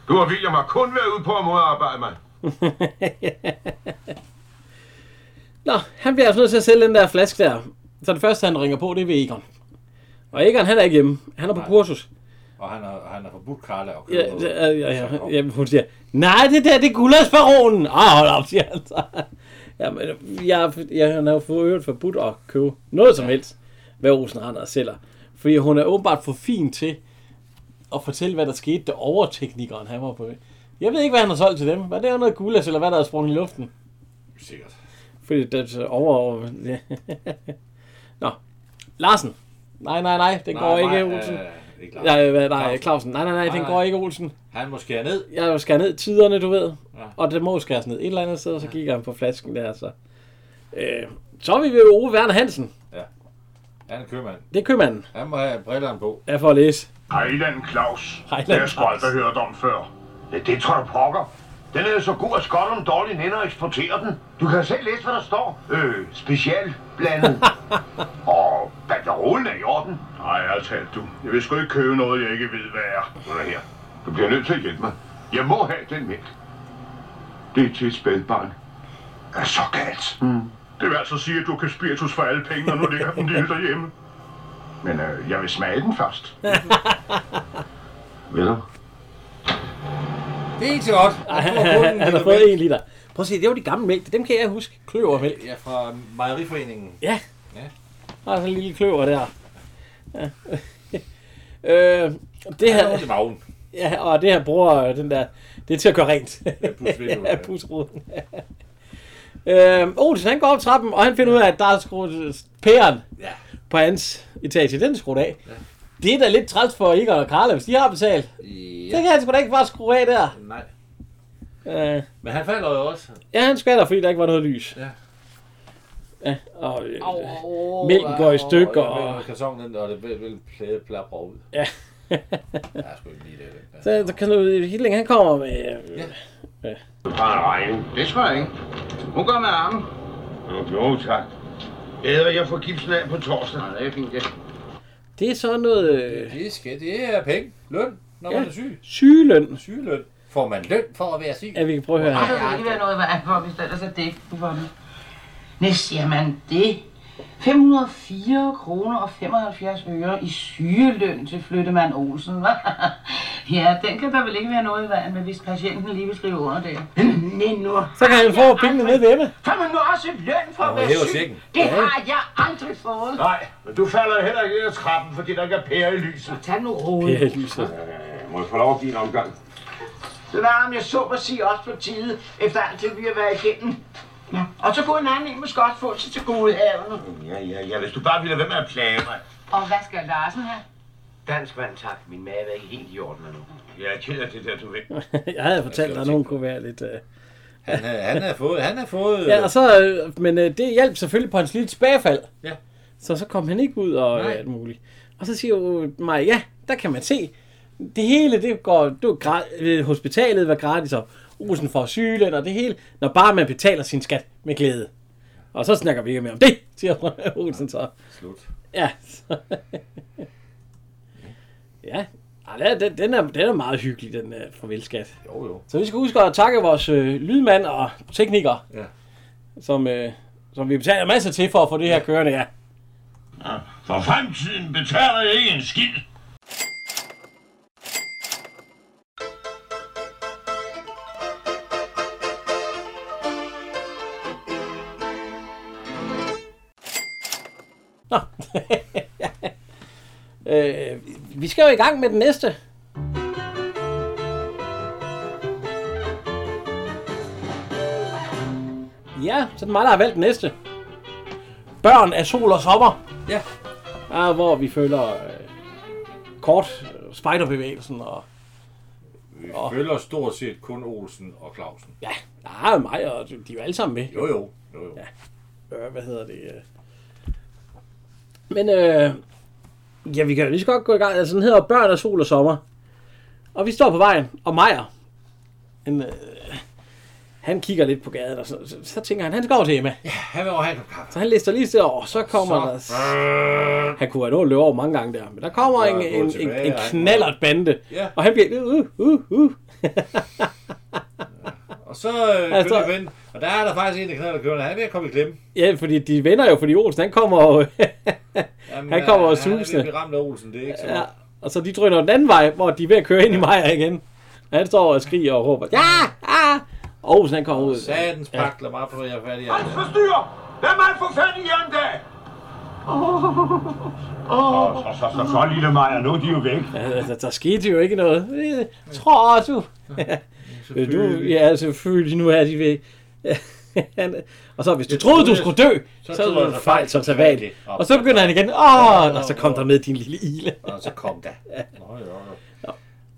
Speaker 5: Du og William har kun været ude på at modarbejde mig.
Speaker 1: Nå, han bliver altså nødt til at sælge den der flaske der. Så det første, han ringer på, det er ved Egon. Og Egon, han er ikke hjemme. Han er på kursus.
Speaker 2: Og han har, han har forbudt Karla at
Speaker 1: Ja,
Speaker 2: købe
Speaker 1: ja, ja, ja, ja, hun siger, nej, det der, det er gulladsbaronen. Ah, hold op, siger han så. Jamen, jeg, jeg, han har jo fået øvrigt forbudt at købe noget som helst, hvad Olsen render og sælger. Fordi hun er åbenbart for fin til at fortælle, hvad der skete, da overteknikeren han var på. Jeg ved ikke, hvad han har solgt til dem. Hvad det er noget gullas, eller hvad der er sprunget i luften.
Speaker 2: Sikkert.
Speaker 1: Fordi det er over... over ja. Nå, Larsen. Nej, nej, nej, den
Speaker 2: Nej,
Speaker 1: går ikke,
Speaker 2: nej,
Speaker 1: Olsen.
Speaker 2: øh, ikke Larsen.
Speaker 1: Nej, hvad- nej,
Speaker 2: Clausen.
Speaker 1: Clausen. Nej, nej, nej,
Speaker 2: Nej,
Speaker 1: den
Speaker 2: nej.
Speaker 1: går ikke, Olsen.
Speaker 2: Han må skære ned.
Speaker 1: Jeg skære ned tiderne, du ved.
Speaker 2: Ja.
Speaker 1: Og det må skæres ned et eller andet sted, og så kigger han på flasken der. Så, øh, så er vi ved Ove Werner Hansen.
Speaker 2: Ja. Han er købmand.
Speaker 1: Det er købmanden.
Speaker 2: Han må have brillerne på.
Speaker 1: Jeg får at læse.
Speaker 5: Highland Claus.
Speaker 1: Highland
Speaker 5: Det har jeg sgu
Speaker 1: Claus.
Speaker 5: aldrig hørt om før.
Speaker 8: Ja, det tror du pokker. Den er så god, at Skotland dårligt hænder og eksporterer den. Du kan selv læse, hvad der står. Øh, special blandet. og banderolen er i orden.
Speaker 5: Nej, ærligt talt du. Jeg vil sgu ikke købe noget, jeg ikke ved, hvad er.
Speaker 8: Nu er her. Du bliver nødt til at hjælpe mig. Jeg må have den mælk.
Speaker 5: Det er til et spædbarn.
Speaker 8: Er så galt.
Speaker 5: Mm. Det vil altså sige, at du kan spiritus for alle penge, når du ligger den lille derhjemme. Men øh, jeg vil smage den først.
Speaker 8: Ved du?
Speaker 2: Det er ikke så godt.
Speaker 1: Ej,
Speaker 2: Han
Speaker 1: han, har
Speaker 2: liter
Speaker 1: fået en liter. Prøv at se, det var de gamle mælk. Dem kan jeg huske. Kløvermælk.
Speaker 2: Ja, fra Mejeriforeningen.
Speaker 1: Ja.
Speaker 2: Ja.
Speaker 1: Der er sådan en lille kløver der. Ja. øh, det
Speaker 2: har
Speaker 1: her,
Speaker 2: i maven.
Speaker 1: ja, og det her bruger øh, den der, det er til at gøre rent.
Speaker 2: Ja, vinduet,
Speaker 1: ja, øh, Olsen, han går op trappen, og han finder ud af, at der er skruet pæren
Speaker 2: Ja.
Speaker 1: på hans etage. Den er skruet af. Ja. Det er da lidt træls for Egon og Karla, hvis de har betalt.
Speaker 2: Ja.
Speaker 1: Det kan han sgu da ikke bare skrue af der.
Speaker 2: Nej.
Speaker 1: Øh,
Speaker 2: Men han falder jo også.
Speaker 1: ja, han skatter, fordi der ikke var noget lys.
Speaker 2: Ja.
Speaker 1: Ja, og øh,
Speaker 2: Oh,
Speaker 1: mælken går i stykker, og-
Speaker 2: Og kartongen, den, og det vil, vil plæde plapper ud.
Speaker 1: Ja.
Speaker 2: Jeg sgu ikke lige det.
Speaker 1: Så, så kan du, Hitling, han kommer med... Øh,
Speaker 2: Ja.
Speaker 8: Regning.
Speaker 9: Det tror jeg ikke. Hun går med armen.
Speaker 8: Jo, tak. Æder, jeg får gipsen af på torsdag.
Speaker 9: Nej, det er fint, det.
Speaker 1: Det er sådan noget øh,
Speaker 2: Det, skal, det er penge. Løn, når
Speaker 1: Ja.
Speaker 2: man er syg.
Speaker 1: sygeløn,
Speaker 2: Sygeløn. Får man løn for at være syg?
Speaker 1: at vi kan prøve at høre
Speaker 6: Ej, ikke være noget i vejen for, hvis der ellers er dæk for det. Næst siger man det. 504 kroner og 75 øre i sygeløn til flyttemand Olsen. hva'? ja, den kan der vel ikke være noget i vejen med, hvis patienten lige vil skrive under der.
Speaker 9: Nej, nu.
Speaker 1: Så kan han få pengene ned ved hjemme.
Speaker 9: Får man nu også løn for at være syg? Det har jeg aldrig fået.
Speaker 5: Nej, men du falder heller ikke ned ad trappen, fordi der ikke er pære i lyset.
Speaker 9: Tag nu roligt.
Speaker 1: Ja, lyset.
Speaker 8: Må jeg få lov at give en omgang?
Speaker 9: Det var om jeg så må sige også på tide, efter alt det, vi har været igennem. Ja. Og så kunne en anden en måske også få sig til gode havene.
Speaker 8: Ja, ja, ja. Hvis du bare ville være med at plage mig.
Speaker 6: Og hvad skal Larsen have?
Speaker 8: Dansk vand, tak. Min mave er ikke helt i orden endnu. Jeg er ked af det der, du ved.
Speaker 1: Jeg havde fortalt dig, at nogen kunne være lidt... Øh...
Speaker 2: Han, er- han har fået... Han har fået
Speaker 1: Ja, og så, øh, men øh, det hjalp selvfølgelig på hans lille tilbagefald.
Speaker 2: Ja.
Speaker 1: Så så kom han ikke ud og øh,
Speaker 2: Nej.
Speaker 1: alt muligt. Og så siger jo mig, ja, der kan man se, det hele, det går, det var gra- øh, hospitalet var gratis, og Olsen får sygeløn og det hele, når bare man betaler sin skat med glæde. Og så snakker vi ikke mere om det, siger Olsen så.
Speaker 2: Slut.
Speaker 1: Ja. Så. ja. Ej, den, den, er, den er meget hyggelig, den uh, farvelskat.
Speaker 2: Jo, jo.
Speaker 1: Så vi skal huske at takke vores øh, lydmand og tekniker,
Speaker 2: Ja.
Speaker 1: som, øh, som vi betaler masser til for at få det her kørende, ja.
Speaker 5: For fremtiden betaler jeg ikke en skid.
Speaker 1: øh, vi skal jo i gang med den næste. Ja, så er det mig, der har valgt den næste. Børn af sol og sommer.
Speaker 2: Ja.
Speaker 1: Ja, hvor vi følger øh, kort øh, spejderbevægelsen og
Speaker 2: Vi følger stort set kun Olsen og Clausen.
Speaker 1: ja, der er mig, og de er jo alle sammen med.
Speaker 2: Jo, jo. jo, jo.
Speaker 1: Ja. Øh, hvad hedder det? Men øh, ja, vi kan jo lige så godt gå i gang. Altså, den hedder Børn af sol og sommer. Og vi står på vejen, og Majer, en, øh, han kigger lidt på gaden, og så, så, så tænker han, han skal over til Emma.
Speaker 2: Ja, han vil over have en kop kaffe.
Speaker 1: Så han lister lige stille over, og så kommer
Speaker 2: Så-
Speaker 1: der... Han kunne have nået at løbe over mange gange der, men der kommer
Speaker 2: Ja,
Speaker 1: en, en, en,
Speaker 2: tilbage,
Speaker 1: en
Speaker 2: og
Speaker 1: knallert bande,
Speaker 2: Ja.
Speaker 1: og han bliver... Uh, uh, uh.
Speaker 2: Og så øh,
Speaker 1: altså,
Speaker 2: ven, og der er der faktisk en, der knalder kørende. Han er ved at komme i klemme.
Speaker 1: Ja, fordi de vender jo, fordi Olsen, han kommer jo...
Speaker 2: Jamen,
Speaker 1: han kommer jo
Speaker 2: øh, Han er at
Speaker 1: susende.
Speaker 2: ramt af Olsen, det er ikke så
Speaker 1: Ja,
Speaker 2: godt.
Speaker 1: og så de drøner den anden vej, hvor de er ved at køre ind i Maja igen. Og han står og skriger og råber, ja, ja. Og Olsen, han kommer ud.
Speaker 2: Satans pakler mig på, jeg er færdig.
Speaker 5: Hans forstyrrer! Lad mig få fat i jer en dag! Åh, så, så, så, så, lille Maja, nu er de jo væk.
Speaker 1: Ja, der, der skete jo ikke noget. Tror du? Du? Ja, selvfølgelig, nu er de væk. Og så, hvis du troede, du skulle dø, så, så var
Speaker 2: så
Speaker 1: fejl som
Speaker 2: det.
Speaker 1: Og så begynder han igen, åh, og så kom der med din lille ile.
Speaker 2: Og så kom der. Nå, jo, jo.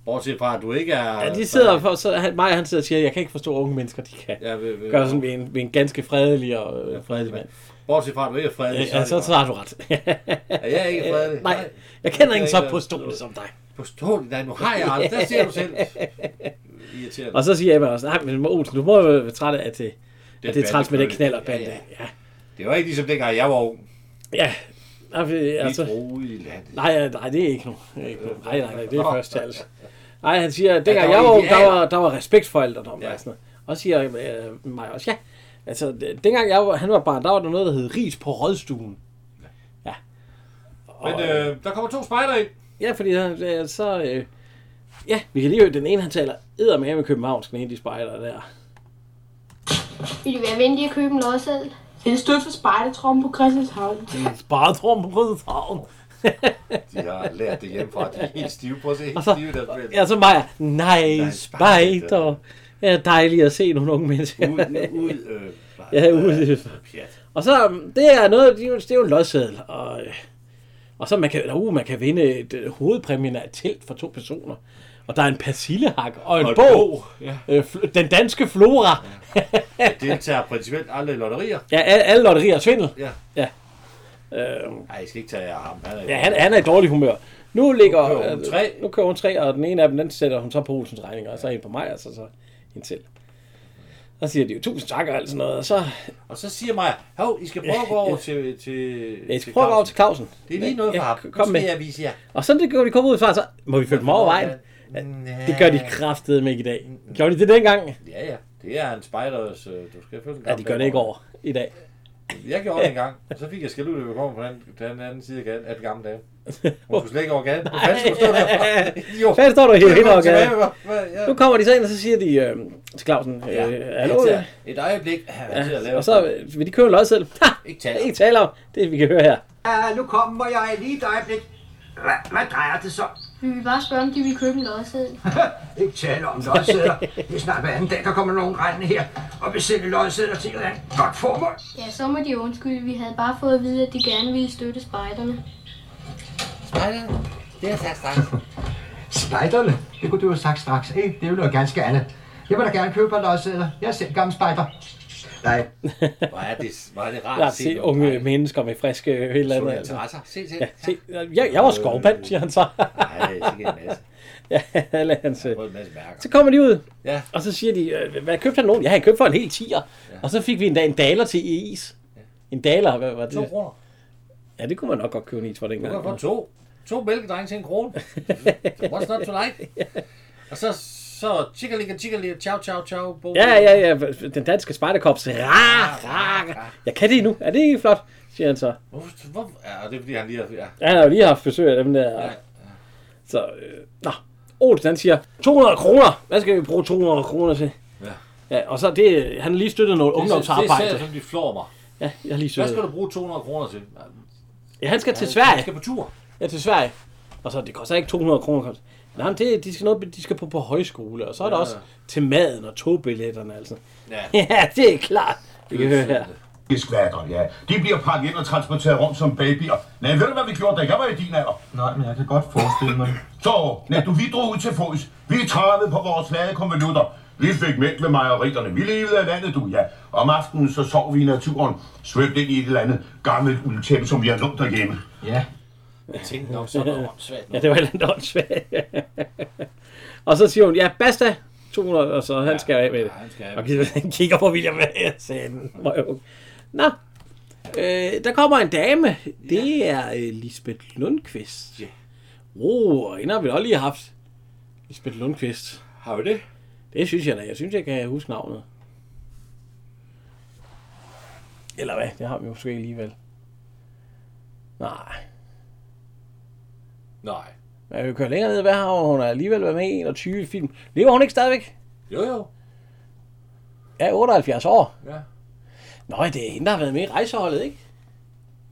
Speaker 2: Bortset fra, at du ikke er...
Speaker 1: Ja, de sidder for, så han, mig han sidder og siger, jeg kan ikke forstå, at unge mennesker, de kan
Speaker 2: Ja, ved, ved,
Speaker 1: gøre sådan ved en, ved en ganske fredelig og øh, fredelig mand.
Speaker 2: Bortset fra, at du ikke er fredelig.
Speaker 1: Ja, så, så har du ret.
Speaker 2: Er jeg ikke fredelig?
Speaker 1: Nej, jeg kender ingen så påstående som dig.
Speaker 2: Påståelig? Nej, nu har jeg aldrig. Der ser du selv. Irriterende.
Speaker 1: Og så siger Emma også, nej, men Olsen, du må jo være træt af, at det, at det er træls med den
Speaker 2: bandefølge.
Speaker 1: knallerbande.
Speaker 2: Ja,
Speaker 1: Ja,
Speaker 2: Det var ikke ligesom dengang, jeg var ung.
Speaker 1: ja. ja. ja
Speaker 2: Altså,
Speaker 1: nej, ja, nej, det er ikke nu. Nej, nej, nej, det er først altså. Nej, han siger, at
Speaker 2: Ja,
Speaker 1: dengang
Speaker 2: der
Speaker 1: jeg
Speaker 2: var
Speaker 1: ung, der var, der var respekt for.
Speaker 2: Ja.
Speaker 1: Ja. Og, sådan noget. og siger øh, mig også, ja, altså, det- dengang jeg var, han var barn, der var der noget, der hed ris på rådstuen. Ja. Og,
Speaker 2: Men øh, der kommer to spejder ind.
Speaker 1: Ja, fordi øh, så... Øh, ja, vi kan lige høre, den ene han taler edder med med Københavns, den ene de spejder der.
Speaker 11: Vil du være venlig at købe en lodseddel? Det er stødt for spejdertrummen på Christianshavn.
Speaker 1: Spejdertrum på Rødhavn.
Speaker 2: De har lært det hjemmefra. De er helt stive. Prøv at se, helt
Speaker 1: Og så,
Speaker 2: stive der
Speaker 1: ja, så Maja, nej, spejder. Ja, dejligt at se nogle unge mennesker.
Speaker 2: Ud, ud, øh,
Speaker 1: ja, ud.
Speaker 2: pjat.
Speaker 1: Og så, um, det er noget, det er jo, det er en lodseddel, og, øh, og så man kan, uh, man kan vinde et øh, hovedpræmien af et telt for to personer. Og der er en persillehak og en
Speaker 2: Og
Speaker 1: bog.
Speaker 2: bog, ja.
Speaker 1: Øh, den danske flora.
Speaker 2: Jeg deltager principielt aldrig i lotterier.
Speaker 1: Ja, alle, alle lotterier er svindel.
Speaker 2: Ja.
Speaker 1: Ja. Øh,
Speaker 2: Nej, jeg skal ikke tage ham. Han er
Speaker 1: Ja, han, han er i dårlig humør. Nu ligger
Speaker 2: Nu kører hun
Speaker 1: øh,
Speaker 2: tre.
Speaker 1: Nu kører hun tre, og den ene af dem, den sætter hun så på Olsens regning, og så en på mig, og så, så en til. Så siger de jo tusind tak og alt sådan noget, og så...
Speaker 2: Og så siger mig, hov, I skal prøve at gå over til, til,
Speaker 1: Ja, I skal prøve at gå over til Clausen.
Speaker 2: Det er lige noget for ham. Nu
Speaker 1: Kom med.
Speaker 2: jeg vise jer.
Speaker 1: Og så det går de kommer ud fra, så må vi følge dem over vejen. Det gør de kraftede med i dag. Gjorde de det dengang?
Speaker 2: Ja, ja. Det er en spejders... øh, Du skal følge
Speaker 1: Ja, de gør det ikke over i dag.
Speaker 2: Jeg gjorde det en gang, og så fik jeg skæld ud, at vi kom på den, den anden side af gaden, af den gamle dame. Hun skulle slet ikke over gaden. Hvor fanden skulle du stå der? Jo.
Speaker 1: Hvad står du helt hen over gaden? Nu kommer de så ind, og så siger de øh, til Clausen, øh, hallo?
Speaker 2: Ja, et øjeblik.
Speaker 1: Ja, og så vil de købe en lodseddel. Ha!
Speaker 2: Ikke tale om.
Speaker 1: Ikke tale om. Det vi kan høre her.
Speaker 4: Ja, nu kommer jeg lige et øjeblik. Hvad, hvad drejer det så?
Speaker 11: Vi vil bare spørge, om de vil købe en lodseddel.
Speaker 4: Ikke tale om lodsedler. Det er snart hver anden dag, der kommer nogen regne her og vil sælge lodsedler til et eller andet godt formål.
Speaker 11: Ja, så må de undskylde. Vi havde bare fået at vide, at de gerne ville støtte spejderne.
Speaker 4: Spejderne? Det er sagt straks. Spejderne? Det kunne du have sagt straks, ikke? Det er jo noget ganske andet. Jeg vil da gerne købe et par lodsedler. Jeg er selv gammel spejder. Nej.
Speaker 2: Hvor er det, hvor er det rart
Speaker 1: Lad
Speaker 2: at se
Speaker 1: se unge
Speaker 2: drenge.
Speaker 1: mennesker med friske øh, et eller andet. Altså.
Speaker 2: Se til.
Speaker 1: Ja, se. Jeg, jeg var skovband, siger han så.
Speaker 2: Nej, sikkert en masse.
Speaker 1: ja, alle hans... øh.
Speaker 2: masse mærker.
Speaker 1: Så kommer de ud,
Speaker 2: Ja.
Speaker 1: og så siger de, øh, hvad købte han nogen? Ja, han købte for en hel tiger. Og så fik vi en dag en daler til i is. En daler, hvad var det?
Speaker 2: To kroner.
Speaker 1: Ja, det kunne man nok godt købe en is for
Speaker 2: Du
Speaker 1: dengang.
Speaker 2: kan få to. To mælkedrenge til en krone. What's not to like? Og så, så chicka chicka ciao, ciao, ciao. bo-
Speaker 1: Ja, ja, ja. Den danske spejderkops. Ra, ra. Jeg kan det nu. Er det ikke flot? Siger han så.
Speaker 2: Hvor, hvor, ja, det er fordi, han lige har... Ja.
Speaker 1: Ja, han har jo lige haft besøg af dem der.
Speaker 2: Ja.
Speaker 1: Så, øh, nå. Olsen, han siger, 200 kroner. Hvad skal vi bruge 200 kroner til?
Speaker 2: Ja.
Speaker 1: Ja, og så det, han har lige støttet noget
Speaker 2: Det, det, det
Speaker 1: ungdomsarbejde.
Speaker 2: ser som de flår mig.
Speaker 1: Ja, jeg har lige
Speaker 2: Hvad
Speaker 1: støttet.
Speaker 2: skal du bruge 200 kroner til?
Speaker 1: Ja, han skal til
Speaker 2: Han-
Speaker 1: Sverige.
Speaker 2: Han skal på tur.
Speaker 1: Ja, til Sverige. Og så, det koster ikke 200 kroner. Nej, men det, de skal, noget, de skal på, på højskole, og så er der
Speaker 2: Ja.
Speaker 1: også til maden og togbilletterne, altså.
Speaker 2: Ja.
Speaker 1: ja, det er klart. Vi kan høre her.
Speaker 5: Skvatter, ja. De bliver pakket ind og transporteret rundt som babyer. Nej, ved du hvad vi gjorde, da jeg var i din alder?
Speaker 10: Nej, men jeg kan godt forestille mig.
Speaker 5: Så, nej, du, vi drog ud til fods. Vi travede på vores flade konvolutter. Vi fik mælk ved mejeritterne. Vi levede af landet, du, ja. Om aftenen så sov vi i naturen, svømte ind i et eller andet gammelt uldtæppe, som vi har lånt derhjemme.
Speaker 4: Ja.
Speaker 2: Jeg tænkte nok sådan noget åndssvagt.
Speaker 1: Ja, det var helt åndssvagt. og så siger hun, ja, basta, 200, og så han skal af med det.
Speaker 2: han skal af
Speaker 1: Og han kigger på William, hvad jeg sagde. Nå, øh, der kommer en dame. Det er øh, Lisbeth Lundqvist.
Speaker 2: Ja.
Speaker 1: Oh, og hende har vi også lige haft. Lisbeth Lundqvist.
Speaker 2: Har vi det?
Speaker 1: Det synes jeg da. Jeg synes, jeg kan huske navnet. Eller hvad? Det har vi måske alligevel. Nej.
Speaker 2: Nej.
Speaker 1: Men jeg vil køre længere ned. Hvad har hun? Hun har alligevel været med i 21 film. Lever hun ikke stadigvæk?
Speaker 2: Jo, jo.
Speaker 1: Ja, 78 år.
Speaker 2: Ja.
Speaker 1: Nå, det er hende, der har været med i rejseholdet, ikke?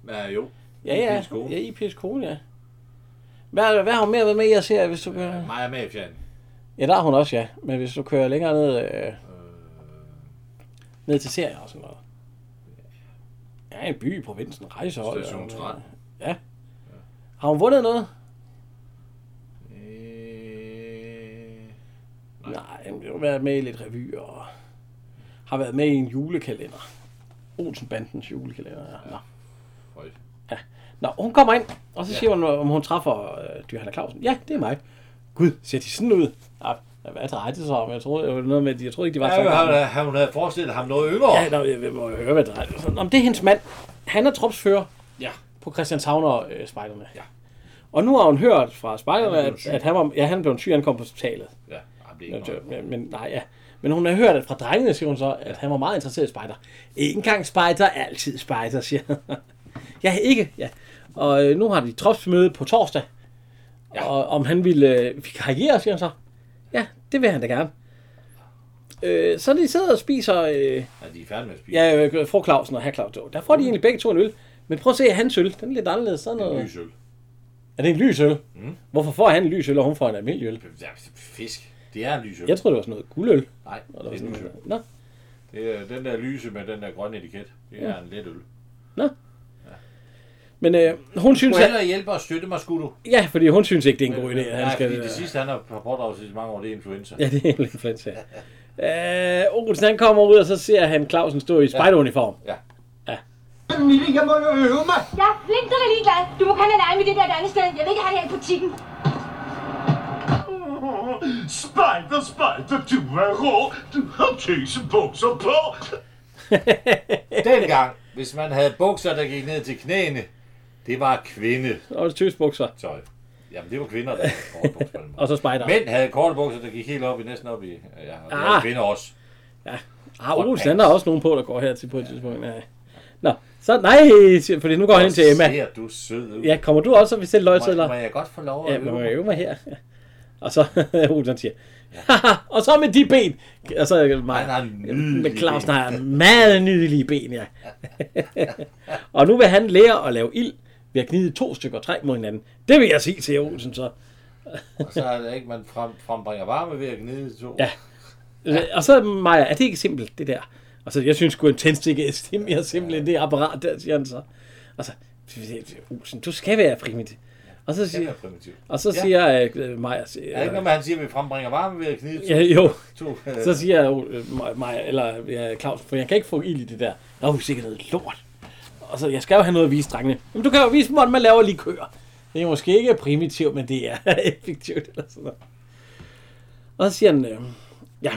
Speaker 2: Ja, jo.
Speaker 1: Ja, ja.
Speaker 2: I.P.'s kone.
Speaker 1: Ja, I.P.'s kone, ja. Hvad, hvad har hun mere været med i at se, hvis du kører?
Speaker 2: Maja Mafian.
Speaker 1: Ja, der har hun også, ja. Men hvis du kører længere ned... Øh, ned til serier og sådan noget. Ja, en by i provinsen, rejsehold.
Speaker 2: Station
Speaker 1: og-
Speaker 2: 13.
Speaker 1: Ja. Har hun vundet noget? Nej, hun har været med i lidt revy og har været med i en julekalender. Olsenbandens julekalender, ja. Nå. Ja. Nå, hun kommer ind, og så
Speaker 2: Ja.
Speaker 1: siger hun, om hun træffer øh, Johanna Clausen. Ja, det er mig. Gud, ser de sådan ud? Ja, hvad drejede det sig om? Jeg troede, det var noget med, jeg troede ikke, de var
Speaker 2: Ja,
Speaker 1: så
Speaker 2: han, han, hun havde forestillet ham noget yngre.
Speaker 1: Ja, nå, jeg, jeg må høre, hvad det drejer sig om. Men det er hendes mand. Han er tropsfører
Speaker 2: Ja.
Speaker 1: på Christianshavn og øh, spejderne.
Speaker 2: Ja.
Speaker 1: Og nu har hun hørt fra spejderne,
Speaker 2: er
Speaker 1: at, at han, var, ja, han blev syg, han kom på hospitalet.
Speaker 2: Ja, det ikke
Speaker 1: Men, men, men, nej, ja. Men hun har hørt at fra drengene, siger hun så, at han var meget interesseret i spejder. En gang spejder, altid spejder, siger han. ja, ikke. Ja. Og øh, nu har de tropsmøde på torsdag. Ja. Og om han ville øh, vikariere, siger han så. Ja, det vil han da gerne. Øh, så de sidder og spiser... Øh,
Speaker 2: Ja, de er færdige med at spise.
Speaker 1: ja, øh, fru Clausen og herr Clausen. Der får de egentlig begge to en øl. Men prøv at se hans øl. Den er lidt anderledes. Sådan noget.
Speaker 2: lys øl.
Speaker 1: Er det en lys øl?
Speaker 2: Mm.
Speaker 1: Hvorfor får han en lys øl, og hun får en almindelig øl?
Speaker 2: Ja, fisk. Det er en lys øl.
Speaker 1: Jeg troede, det var sådan noget guldøl.
Speaker 2: Nej, det er
Speaker 1: sådan
Speaker 2: lys øl.
Speaker 1: noget. Nå.
Speaker 2: Det er den der lyse med den der grønne etiket. Det er
Speaker 1: Ja.
Speaker 2: en let øl.
Speaker 1: Nå. Men øh, hun
Speaker 2: Du
Speaker 1: synes, at,
Speaker 2: hellere hjælpe og støtte mig, skulle du?
Speaker 1: ja, fordi hun synes ikke, det er en god idé. Han
Speaker 2: Nej,
Speaker 1: skal,
Speaker 2: fordi det sidste, han har pådraget sig i mange år, det er influenza.
Speaker 1: Ja, det er en influenza. Øh, Olsen, han kommer ud, og så ser han Clausen stå i spejderuniform.
Speaker 2: Ja.
Speaker 1: Ja.
Speaker 9: Mille, jeg må jo øve mig.
Speaker 11: Ja, flink, du er ligeglad. Du må gerne lege med det der et andet sted. Jeg vil ikke have det her i butikken.
Speaker 5: Spejder, spejder, du er rå. Du har tøsebukser på.
Speaker 2: Dengang, hvis man havde bukser, der gik ned til knæene, det var kvinde.
Speaker 1: Og det tøsbukser.
Speaker 2: Tøj. Jamen, det var kvinder, der havde korte bukser.
Speaker 1: Og så spejder.
Speaker 2: Mænd havde korte bukser, der gik helt op i, næsten op i, ja, og det
Speaker 1: Ah.
Speaker 2: kvinder også.
Speaker 1: Ja. Ah, Olsen, han har også nogen på, der går her til på et tidspunkt. Ja. Nå, så nej, fordi nu går han ind til Emma.
Speaker 2: Ser du sød ud.
Speaker 1: Ja, kommer du også, og vil sælge
Speaker 2: må,
Speaker 1: løgsedler?
Speaker 2: må jeg godt få lov at
Speaker 1: Ja,
Speaker 2: øve
Speaker 1: men må jeg øve mig her? Ja. Og så Olsen siger, Haha, og så med de ben. Og så er mig, med Clausen har meget nydelige ben, ja. og nu vil han lære at lave ild ved at gnide to stykker træ mod hinanden. Det vil jeg sige til Olsen så.
Speaker 2: Og så er det ikke, man frem, frembringer varme ved at gnide to.
Speaker 1: Ja. Og så Maja, er det ikke simpelt, det der? Og så, jeg synes sgu en tændstik er mere simpelt end det apparat der, siger han så. Og så, Olsen, du skal være primitiv. Og så siger,
Speaker 2: er
Speaker 1: og så
Speaker 2: Ja.
Speaker 1: siger øh, Maja,
Speaker 2: Er det ikke noget med, han siger, at vi frembringer varme ved at gnide to?
Speaker 1: Ja, jo.
Speaker 2: To, øh,
Speaker 1: Så siger jeg, øh, mig, eller ja, Claus, for jeg kan ikke få ild i det der. Der er jo sikkert noget lort. Og så, jeg skal jo have noget at vise drengene. Jamen, du kan jo vise dem, hvordan man laver likør. Det er måske ikke primitivt, men det er effektivt. Eller sådan noget. Og så siger han, øh, ja,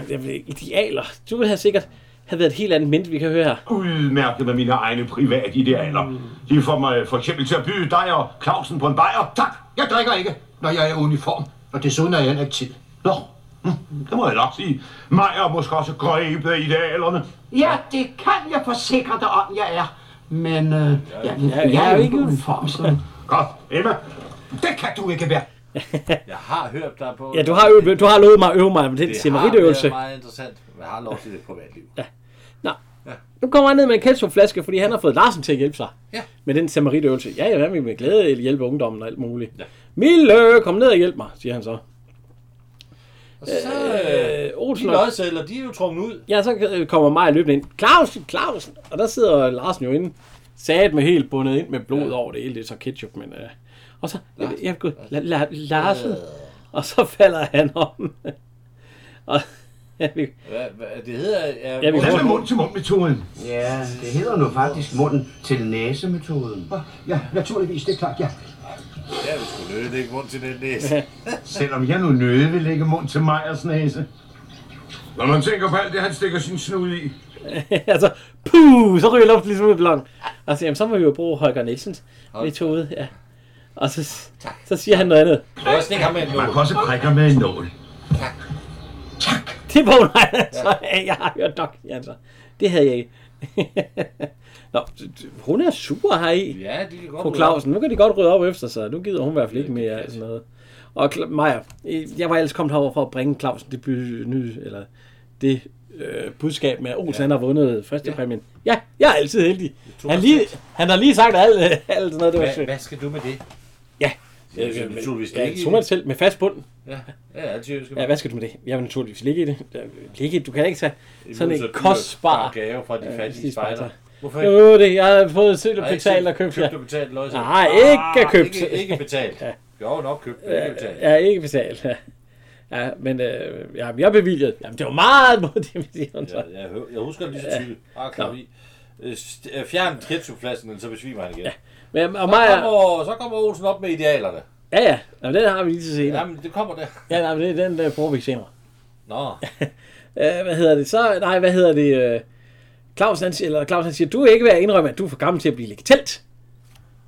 Speaker 1: idealer. Du vil have sikkert have været et helt andet mint, vi kan høre her.
Speaker 5: Udmærket med mine egne private idealer. De får mig for eksempel til at byde dig og Clausen på en bajer.
Speaker 9: Tak, jeg drikker ikke, når jeg er i uniform. Og desuden er jeg heller ikke tid.
Speaker 5: Nå, hm, det må jeg nok sige. Mig er måske også grebet af idealerne.
Speaker 6: Ja, det kan jeg forsikre dig om, jeg er. Men øh, jeg, jeg,
Speaker 1: jeg
Speaker 6: jeg
Speaker 1: er
Speaker 6: er
Speaker 1: jo ikke
Speaker 6: uniform, så...
Speaker 5: Godt, Emma.
Speaker 9: Det kan du ikke være.
Speaker 2: Jeg har hørt dig på...
Speaker 1: Ja, du har, øvet, du har lovet mig at øve mig med den
Speaker 2: det har
Speaker 1: simmeritøvelse.
Speaker 2: været meget interessant. Jeg har lov til det privatliv.
Speaker 1: Ja. Nå, nu kommer han ned med en ketchupflaske, fordi han har fået Larsen til at hjælpe sig.
Speaker 2: Ja.
Speaker 1: Med den samaritøvelse. Ja, ja, vil med glæde hjælpe ungdommen og alt muligt. Ja. Mille, kom ned og hjælp mig, siger han så.
Speaker 2: Og så... Øh,
Speaker 1: Øh, Olsen
Speaker 2: de de er jo trukket ud.
Speaker 1: Ja, så øh, kommer Maja løbende ind. Clausen, Clausen! Og der sidder Larsen jo inde. Sat med helt bundet ind med blod ja. over det hele. Det er så ketchup, men... Øh, og så... Jeg, jeg, jeg, la, Larsen! Og så falder han om. og... Ja, vi,
Speaker 2: det hedder... Ja,
Speaker 1: Ja, vi
Speaker 5: Hvad
Speaker 1: får-
Speaker 5: med mund-til-mund-metoden?
Speaker 9: Ja, det hedder nu faktisk munden til næsemetoden. Ja, naturligvis, det er klart, ja.
Speaker 2: Ja, vi skulle nøde det ikke rundt til den næse.
Speaker 5: Selvom jeg nu nødig vil lægge mund til Meyers næse. Når man tænker på alt det, han stikker sin snud i.
Speaker 1: altså, puh, så ryger luften ligesom ud i ballon. Og så, jamen, så må vi jo bruge Holger Nielsens metode, ja. Og så, så siger han noget andet.
Speaker 2: Jeg stikke ham med en
Speaker 5: Man kan også prikke med en nål.
Speaker 1: Det vågner han altså. Ja. Jeg har hørt nok, altså. Det havde jeg ikke. Nå, hun er sur her i.
Speaker 2: Ja, de kan godt
Speaker 1: Fru Clausen, nu kan de godt rydde op efter sig. Nu gider hun i hvert fald ikke mere sådan noget. Og Maja, øh, jeg var ellers kommet herover for at bringe Clausen det by- nye, eller det øh, budskab med, at Olsen han har vundet første ja. Ja, jeg er altid heldig. Han, lige, han har lige sagt alt, alt sådan noget. Det var sødt.
Speaker 2: hvad skal du med det?
Speaker 1: Ja.
Speaker 2: Det er jo naturligvis
Speaker 1: ja,
Speaker 2: ikke i det.
Speaker 1: selv med fast bund.
Speaker 2: Ja, ja, skal
Speaker 1: Ja, hvad skal du med det? Jeg vil naturligvis ligge i det. Ligge. Du kan ikke tage sådan en kostbar
Speaker 2: gave fra de fattige
Speaker 1: spejder.
Speaker 2: Hvorfor
Speaker 1: Jo,
Speaker 2: ikke?
Speaker 1: det, jeg har fået selv
Speaker 2: ikke
Speaker 1: betalt og købt.
Speaker 2: købt og betalt løg selv.
Speaker 1: Nej,
Speaker 2: Ah,
Speaker 1: ikke købt.
Speaker 2: Ikke, ikke betalt.
Speaker 1: Ja.
Speaker 2: Jo, nok købt, men ikke betalt.
Speaker 1: Ja, ikke betalt. Ja. Ja, men øh, ja, jeg bevilget. Jamen, det var meget mod det, vi siger.
Speaker 2: Ja, jeg, jeg husker det lige så
Speaker 1: Ja.
Speaker 2: tydeligt. Ah. Øh, øh, Fjern ketchupflasken, så besvimer han igen. Ja.
Speaker 1: Men, og
Speaker 2: så,
Speaker 1: mig,
Speaker 2: kommer, så kommer Olsen op med idealerne.
Speaker 1: ja, ja. Jamen, den har vi lige til senere.
Speaker 2: Jamen, det kommer der.
Speaker 1: Ja, nej, men det er den, der bruger vi senere.
Speaker 2: Nå,
Speaker 1: hvad hedder det? Så, nej, hvad hedder det? Øh, Claus, han, siger- eller Claus, han siger, du er ikke ved at indrømme, at du er for gammel til at blive legitelt.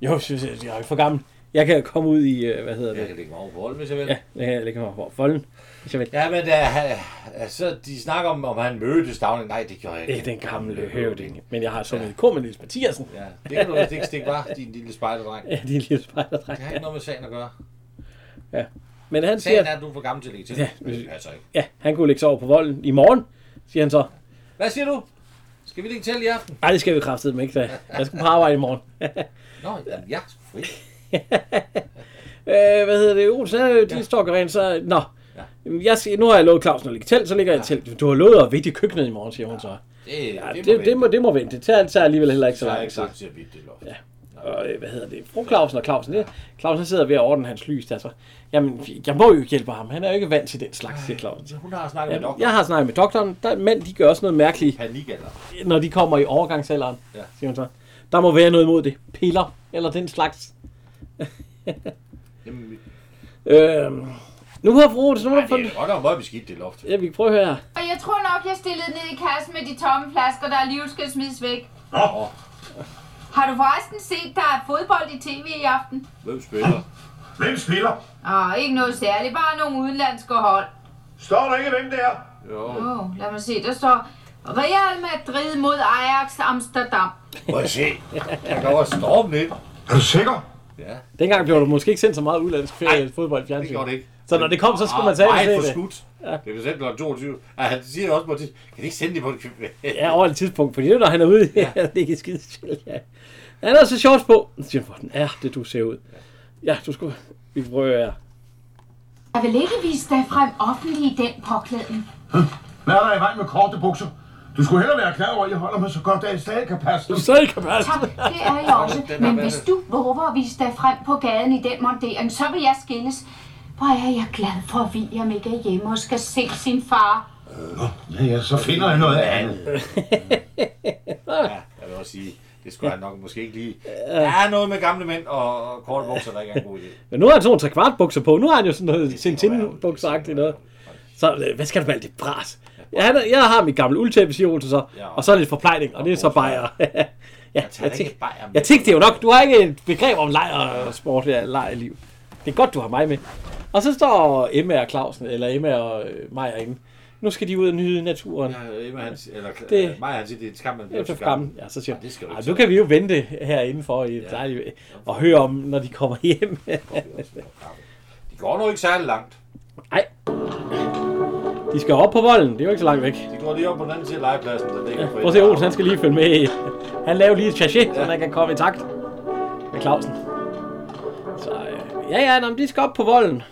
Speaker 1: Jo, synes, jeg jeg er ikke for gammel. Jeg kan komme ud i, øh, hvad hedder det?
Speaker 2: jeg kan lægge mig over på Holden, hvis jeg vil.
Speaker 1: Ja, jeg kan lægge mig over jeg vil.
Speaker 2: Ja, men da, altså, de snakker om, om han mødte Stavning. Nej, det gjorde jeg
Speaker 1: Det
Speaker 2: ikke.
Speaker 1: er den gamle høvding. Men jeg har sunget kor med Niels Mathiasen.
Speaker 2: Ja, det kan du vist ikke stikke var, din lille spejderdreng.
Speaker 1: Ja, din lille spejderdreng.
Speaker 2: Det har ikke noget med sagen at gøre.
Speaker 1: Ja. Men han
Speaker 2: Sagen
Speaker 1: siger,
Speaker 2: er, at du er for gammel til at lægge til.
Speaker 1: Ja,
Speaker 2: Men det passer ikke.
Speaker 1: ja, han kunne lægge sig over på volden i morgen, siger han så.
Speaker 2: Hvad siger du? Skal vi lægge til i aften?
Speaker 1: Nej, det skal vi kraftedeme ikke, da. Jeg skal på arbejde i morgen.
Speaker 2: Nå, jamen, jeg er fri.
Speaker 1: øh, hvad hedder det? Olsen, ja. de står rent, så... Nå, jeg siger, nu har jeg lovet Clausen at ligge telt, så ligger jeg i telt. Du har lovet at i køkkenet i morgen, siger hun så.
Speaker 2: Det,
Speaker 1: Ja,
Speaker 2: det,
Speaker 1: det, det, må, det må vente. Det tager, det tager alligevel heller ikke så
Speaker 2: Så har jeg
Speaker 1: lang
Speaker 2: ikke sagt til at det loft.
Speaker 1: Ja. Og øh, hvad hedder det? Fru Clausen og Clausen. Det, Clausen sidder ved at ordne hans lys. Altså. Jamen, jeg må jo hjælpe ham. Han er jo ikke vant til den slags, siger Clausen.
Speaker 2: Hun har snakket med
Speaker 1: Jamen,
Speaker 2: doktoren.
Speaker 1: jeg har snakket med doktoren. Der, mænd, de gør også noget mærkeligt,
Speaker 2: Panik eller?
Speaker 1: når de kommer i overgangsalderen,
Speaker 2: Ja.
Speaker 1: siger hun så. Der må være noget imod det. Piller, eller den slags.
Speaker 2: Jamen,
Speaker 1: Øhm, nu har fru Olsen, nu har
Speaker 2: det
Speaker 1: fundet...
Speaker 2: er godt nok meget beskidt, det loft.
Speaker 1: Ja, vi kan prøve at høre her.
Speaker 7: Og jeg tror nok, jeg stillede ned i kassen med de tomme flasker, der alligevel skal smides væk.
Speaker 5: Nå,
Speaker 7: Har du forresten set, der er fodbold i tv i aften?
Speaker 2: Hvem spiller?
Speaker 5: hvem spiller?
Speaker 7: Åh, ikke noget særligt, bare nogle udenlandske hold.
Speaker 5: Står der ikke, hvem det er?
Speaker 2: Jo.
Speaker 7: Åh, oh, lad mig se, der står Real Madrid mod Ajax Amsterdam.
Speaker 2: Må jeg se? Jeg kan også storme lidt.
Speaker 5: Er du sikker?
Speaker 2: Ja,
Speaker 1: Dengang blev der måske ikke sendt så meget udlandsk ferie, fodbold i
Speaker 2: det
Speaker 1: fjernsyn.
Speaker 2: gjorde det ikke.
Speaker 1: Så når det kom, så skulle man tage det
Speaker 2: for skudt. Det sætte kl. 22. Ja, han siger også på det. Kan de ikke sende det på det?
Speaker 1: Ja, over et tidspunkt, fordi det er, når han er ude. Ja. det er ikke skide sjældent, ja. Han har så shorts på. Så siger han, hvordan er det, du ser ud? Ja, du skulle... Vi prøver her.
Speaker 7: Jeg vil ikke vise dig frem offentligt i den påklædning.
Speaker 5: Hvad er der i vejen med korte bukser? Du skulle hellere være klar over, at jeg holder mig så godt, at jeg stadig kan passe
Speaker 1: Du stadig kan passe.
Speaker 7: Tak, det er jeg også.
Speaker 2: Den er
Speaker 7: Men hvis du våger at vise dig frem på gaden i den montering, så vil jeg skilles. Hvor er jeg glad for, at William ikke er hjemme og skal se sin far.
Speaker 5: Ja, ja, så finder jeg noget andet.
Speaker 2: Ja, jeg vil også sige, det skulle han nok måske ikke lige. Der er noget med gamle mænd og og korte bukser, der ikke er en god idé.
Speaker 1: Men nu har han sådan nogle trekvartbukser på. Nu har han jo sådan noget Tintin-bukseragtigt noget. Så øh, hvad skal du med alt det bras? Ja, han, jeg har mit gamle uldtæppe, siger Olsen så.
Speaker 2: Ja.
Speaker 1: Og så lidt forplejning, og det er så bajer. ja, jeg,
Speaker 2: ikke bajer med.
Speaker 1: jeg tænkte det jo nok. Du har ikke et begreb om lejr og sport, ja, lejr liv. Det er godt, du har mig med. Og så står Emma og Clausen, eller Emma og øh, Maja inde. Nu skal de ud og nyde naturen.
Speaker 2: Ja, Emma, han, eller
Speaker 1: Det-
Speaker 2: det, mig, han siger, det er en skam, man bliver så gammel.
Speaker 1: Ja, så siger
Speaker 2: det skal du
Speaker 1: nu kan vi jo vente herinde for i ja. dejligt, og høre om, når de kommer hjem.
Speaker 2: De går nu ikke særlig langt.
Speaker 1: Nej. De skal op på volden, det er jo ikke så langt væk.
Speaker 2: De går lige op på den anden side af legepladsen, så det ikke
Speaker 1: Prøv at se, Olsen, han skal lige følge med. Han laver lige et sachet, så han kan komme i takt med Clausen. Så øh, ja, ja, nå, men de skal op på volden.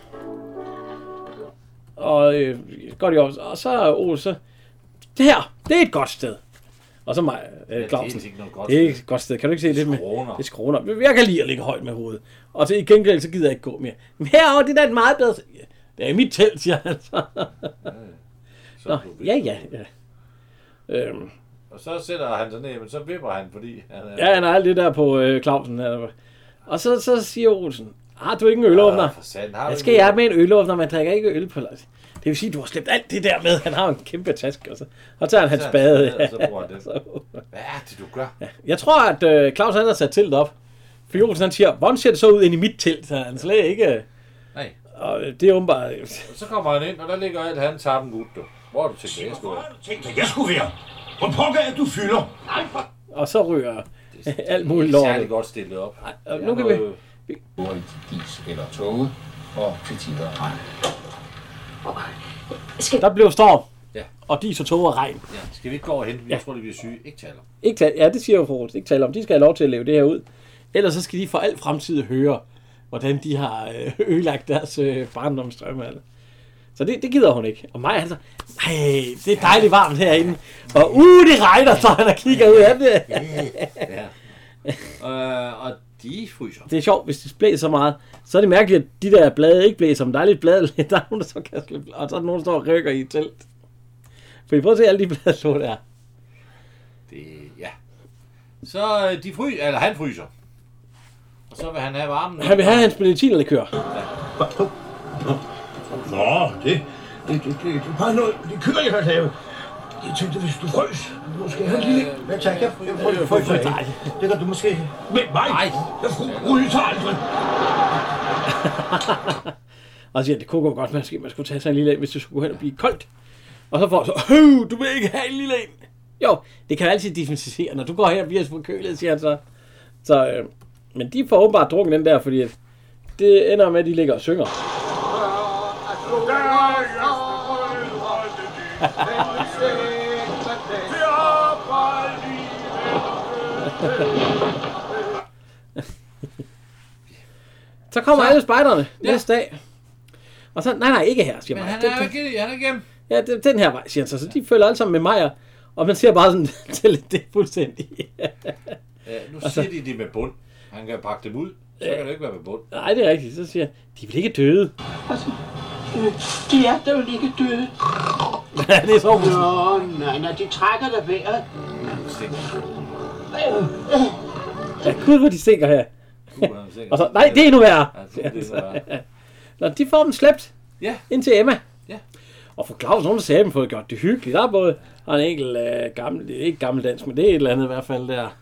Speaker 1: Og øh, går de op, og så er Olsen, det her, det er et godt sted. Og så mig, øh, Clausen.
Speaker 2: det er ikke noget godt
Speaker 1: det er ikke et godt sted. Kan du ikke se det med? Det er skråner. Jeg kan lide at ligge højt med hovedet. Og så i gengæld, så gider jeg ikke gå mere. Men herovre, det er da et meget bedre... Ja, Det er mit telt, siger han så.
Speaker 2: Så
Speaker 1: Nå, ja, ja, ja. Øhm,
Speaker 2: Og så sætter han sig ned, men så vipper han, fordi han er...
Speaker 1: Ja, han har alt det der på øh, Clausen. Og så, så siger Olsen, har du ikke en ølåbner?
Speaker 2: Ja, for har
Speaker 1: Hvad skal
Speaker 2: ikke
Speaker 1: jeg med en ølåbner? Man drikker ikke øl på Det vil sige, du har slæbt alt det der med. Han har en kæmpe taske, og så, og tager han hans spade.
Speaker 2: og så bruger han den.
Speaker 1: Så-
Speaker 2: Hvad er det, du gør?
Speaker 1: Jeg tror, at øh, Claus han har sat teltet op. For Olsen han siger, hvordan ser det så ud ind i mit telt? Så han slet ikke...
Speaker 2: Nej.
Speaker 1: Og øh, det er åbenbart...
Speaker 2: Og så kommer han ind, og der ligger alt han tappen ud, du. Hvor er du til det, jeg skulle være?
Speaker 5: Jeg skulle være. Hvor pokker er du fylder?
Speaker 1: Og så ryger alt muligt
Speaker 2: Det er
Speaker 1: lort.
Speaker 2: særlig godt stillet op. Det
Speaker 1: nu kan vi-
Speaker 2: noget-
Speaker 12: Bruger i dis eller toget og til tider regn.
Speaker 1: Der blev storm.
Speaker 2: Ja.
Speaker 1: Og dis og tog og regn.
Speaker 2: Ja, skal vi ikke gå over hen? Jeg tror, de bliver syge. Ikke tale om.
Speaker 1: Ikke tale, ja, det siger jo fru. Ikke tale om. De skal have lov til at leve det her ud. Ellers så skal de for al fremtid høre, hvordan de har øh, ødelagt deres øh, barndomsdrømme. Altså. Så det, det gider hun ikke. Og mig, han så, nej, det er dejligt varmt herinde. Og uh, det regner, så han og kigger ud af det.
Speaker 2: Ja. øh, og de fryser.
Speaker 1: Det er sjovt, hvis det blæser så meget. Så er det mærkeligt, at de der blade ikke blæser, men der er lidt blade, der er nogen, der så kan slippe, og så er der nogen, der står og rykker i et telt. Fordi prøv at se alle de blade, der der.
Speaker 2: Det, ja. Så øh, de fryser, eller han fryser. Og så vil han have varmen.
Speaker 1: Han vil have hans benediktiner
Speaker 5: Nå, det... Det, det, det, det var noget, det kører, jeg kan lave. Jeg tænkte, hvis du frøs, måske en lille...
Speaker 9: Hvad tak, jeg får ikke dig. Det kan du måske...
Speaker 5: Med mig?
Speaker 2: Nej.
Speaker 5: Jeg fryser aldrig.
Speaker 1: Og så siger, det kunne gå godt, man skulle, man skulle tage sig en lille en, hvis det skulle hen og blive koldt. Og så får han så, Høv, du vil ikke have en lille en. Jo, det kan altid differentiere. Når du går her og bliver forkølet, siger han så. så øh, men de får åbenbart drukket den der, fordi det ender med, at de ligger og synger. Så kommer
Speaker 2: Så-
Speaker 1: alle spejderne
Speaker 2: Ja.
Speaker 1: næste dag. Og så, nej, nej, ikke her, siger
Speaker 2: Men
Speaker 1: mig.
Speaker 2: han er jo ikke, han er igennem.
Speaker 1: Ja, det, den her vej, siger han så. Så de følger alle sammen med mig, og man ser bare sådan, til det er fuldstændig.
Speaker 2: Ja, nu
Speaker 1: Og så-
Speaker 2: siger de det med bund. Han kan pakke dem ud. Så kan det ikke være med bund.
Speaker 1: Nej, det er rigtigt. Så siger han, de vil ikke døde.
Speaker 6: De er vel ikke døde.
Speaker 1: det er så
Speaker 6: Nå, nej, nej, de trækker da vejret.
Speaker 1: Ja, gud, hvor de stinker her. Og så, nej, det er endnu værre.
Speaker 2: Ja, det er.
Speaker 1: Nå, de får dem slæbt
Speaker 2: Ja.
Speaker 1: ind til Emma.
Speaker 2: Ja.
Speaker 1: Og for Claus, hun sagde, at fået gjort det hyggeligt. Der er både har en enkelt øh, gammel, ikke gammeldansk, men det er et eller andet i hvert fald der.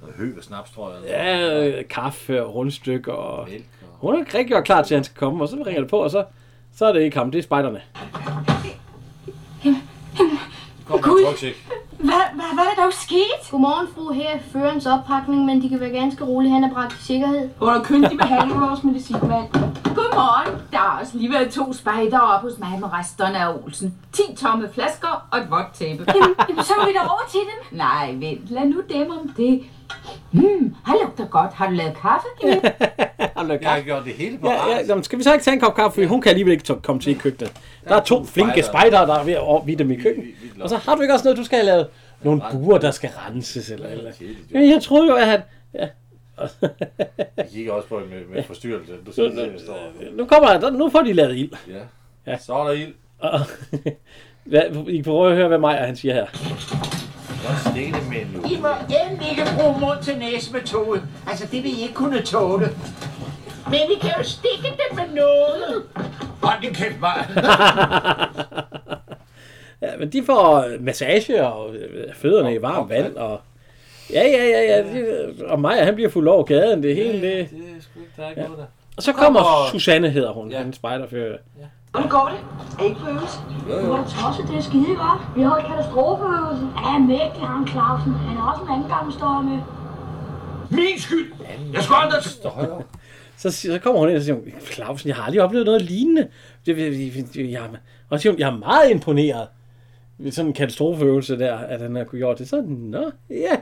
Speaker 2: Noget hø og snaps, tror jeg.
Speaker 1: Ja, øh, kaffe og rundstykker. Og...
Speaker 2: Mælk
Speaker 1: Hun er rigtig gjort klar til, at han skal komme, og så ringer det på, og så, så er det ikke ham, det er spejderne.
Speaker 2: Kom med rygsæk.
Speaker 11: Hvad, hvad, hvad er der dog sket? Godmorgen, fru. Her er førens oppakning, men de kan være ganske rolige. Han er bragt i sikkerhed.
Speaker 13: Under kyndig behandling af vores medicinmand. Godmorgen. Der har også lige været to spejder op hos mig med resterne af Olsen. 10 tomme flasker og et vådt tæppe.
Speaker 11: Jamen, jamen, så må vi da over til dem.
Speaker 13: Nej, vent. Lad nu dem om det. Hmm, han lugter godt. Har du lavet kaffe?
Speaker 2: Jeg har gjort det hele på
Speaker 1: Ja, ja, jamen, skal vi så ikke tage en kop kaffe, for hun kan alligevel ikke komme til i køkkenet. Der er to flinke
Speaker 2: spejdere.
Speaker 1: spejdere, der er ved at overvide dem i køkkenet. Og så har du ikke også noget, du skal have lavet? Nogle buer, der skal renses eller eller. Ja, jeg troede jo, at han... Ja.
Speaker 2: Jeg kigger også på med, med forstyrrelse. Du skal se, der står.
Speaker 1: Nu kommer der, nu får de lavet ild.
Speaker 2: Ja.
Speaker 1: Ja.
Speaker 2: Så er der ild.
Speaker 1: Og, hvad, I kan prøve at høre, hvad Maja han siger her.
Speaker 2: Hvad stikke det med nu?
Speaker 6: I må endelig ikke bruge mund til næsemetode. Altså, det vil I ikke kunne tåle. Men vi kan jo stikke det med noget.
Speaker 5: Hold din kæft, mig.
Speaker 1: Ja, men de får øh, massage og øh, fødderne i varmt vand. Og, ja, ja, ja, ja. De, og Maja, han bliver fuld over gaden. Det hele, det...
Speaker 2: Det er sgu ikke, der er ikke
Speaker 1: Ja.
Speaker 2: noget der.
Speaker 1: Og så kommer
Speaker 2: Kommer-
Speaker 1: Susanne, hedder hun, ja. en spejderfører.
Speaker 11: Hvordan går det? Er ikke på øvelse? Du har tosset, det er skide godt. Vi har et katastrofeøvelse. Ja, mægtig ham Clausen. Han er også en anden gammel støjer med.
Speaker 5: Min skyld. Jeg skulle aldrig...
Speaker 1: Så, siger- så kommer hun ind og siger, Clausen, jeg har aldrig oplevet noget lignende. Det, det, det, det, jeg, og så siger hun, jeg er meget imponeret ved sådan en katastrofeøvelse der, at han har kunne gjort det. Så, nå, ja.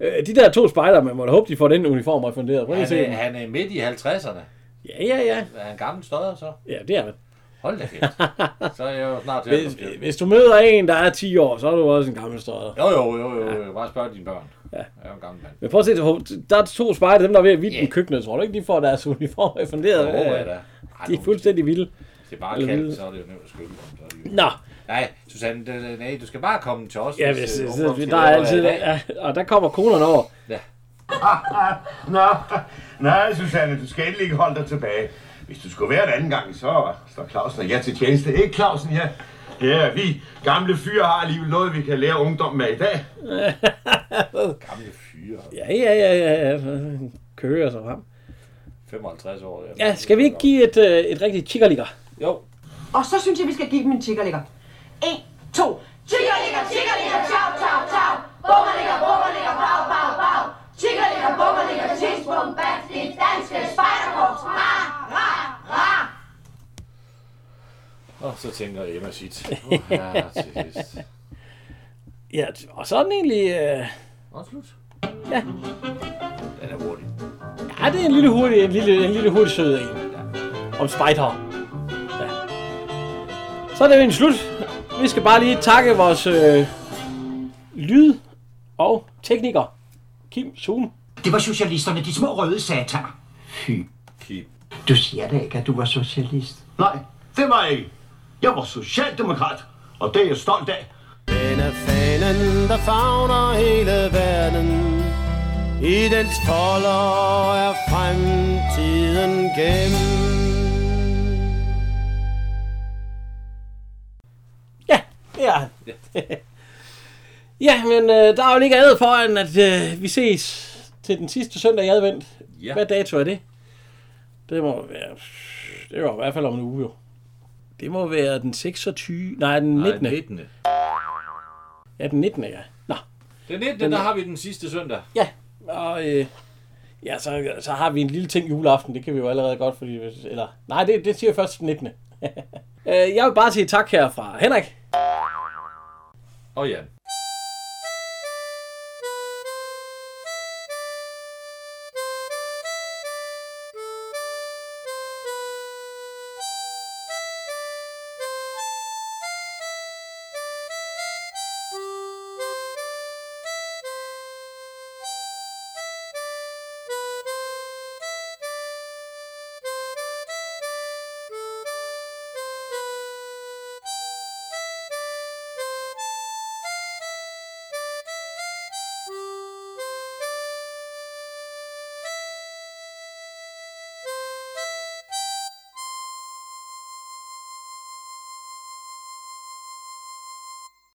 Speaker 1: Øh, De der to spejder, man må da håbe, de får den uniform refunderet. Prøv at
Speaker 2: Han er, han er midt i 50'erne.
Speaker 1: Ja, ja, ja.
Speaker 2: Er han gammel støder så?
Speaker 1: Ja, det er det.
Speaker 2: Hold da kæft. Så er jeg jo snart til at
Speaker 1: Hvis,
Speaker 2: måske.
Speaker 1: hvis du møder en, der er 10 år, så er du også en gammel støder.
Speaker 2: Jo, jo, jo, jo. jo. Bare spørg dine børn.
Speaker 1: Ja.
Speaker 2: Jeg er jo en gammel mand.
Speaker 1: Men prøv at se, der er to spejder, dem der er ved at vildt i køkkenet. Tror du ikke, de får deres uniform refunderet?
Speaker 2: Jo, ja da.
Speaker 1: De er fuldstændig vilde.
Speaker 2: Det er bare kaldt, så er det jo nemt at jo-
Speaker 1: Nå
Speaker 2: nej, Susanne, øh, nej, du skal bare komme til os.
Speaker 1: Ja,
Speaker 2: hvis,
Speaker 1: hvis,
Speaker 2: øh,
Speaker 1: hvis, hvis der er altid, ja, og der kommer konerne over.
Speaker 2: Ja.
Speaker 5: Nå, nej, Susanne, du skal endelig ikke holde dig tilbage. Hvis du skulle være en anden gang, så står Clausen og jeg til tjeneste. Ikke Clausen, ja. Ja, vi gamle fyre har alligevel noget, vi kan lære ungdommen med i dag.
Speaker 2: gamle fyre?
Speaker 1: Ja, ja, ja, ja. Kører sig frem.
Speaker 2: 55 år.
Speaker 1: Ja, ja skal vi ikke give et, øh, et rigtigt chikkerligger?
Speaker 2: Jo.
Speaker 14: Og så synes jeg, vi skal give dem en chikkerligger. 1, 2.
Speaker 15: Chikkerlikker, chikkerlikker, chow, chow, chow. Bummerlikker, bummerlikker, bag, bag, bag. Chikkerlikker, bummerlikker, tidsbom, bat. Det danske spejderkorps. Ra, ra, ra.
Speaker 2: Og så tænker Emma sit. Oh, her til sidst.
Speaker 1: Ja, og så er den egentlig... Øh...
Speaker 2: Og slut.
Speaker 1: Ja.
Speaker 2: Den er hurtig.
Speaker 1: Ja, det er en lille hurtig, en lille, en lille hurtig sød en. Ja. Om spejder. Ja. Så er det jo en slut. Vi skal bare lige takke vores øh, lyd og tekniker. Kim Sun.
Speaker 9: Det var socialisterne, de små røde sataner. Fy.
Speaker 2: Kim.
Speaker 9: Du siger da ikke, at du var socialist.
Speaker 5: Nej, det var jeg ikke. Jeg var socialdemokrat, og det er jeg stolt af.
Speaker 16: Den er fanen, der fagner hele verden. I dens folder er fremtiden gennem.
Speaker 1: Ja, ja, men øh, der er jo ikke andet for, end at øh, vi ses til den sidste søndag i advent.
Speaker 2: Ja.
Speaker 1: Hvad dato er det? Det må være... Det var i hvert fald om en uge, jo. Det må være den 26... Nej, den 19.
Speaker 2: Nej, 19.
Speaker 1: Ja, den 19. ja. Nå.
Speaker 2: Den 19.
Speaker 1: Den-
Speaker 2: der har vi den sidste søndag.
Speaker 1: Ja, og øh, ja, så, så har vi en lille ting juleaften. Det kan vi jo allerede godt, fordi... Eller, nej, det, det siger først den 19. øh, jeg vil bare sige tak her fra Henrik.
Speaker 2: Og Jan.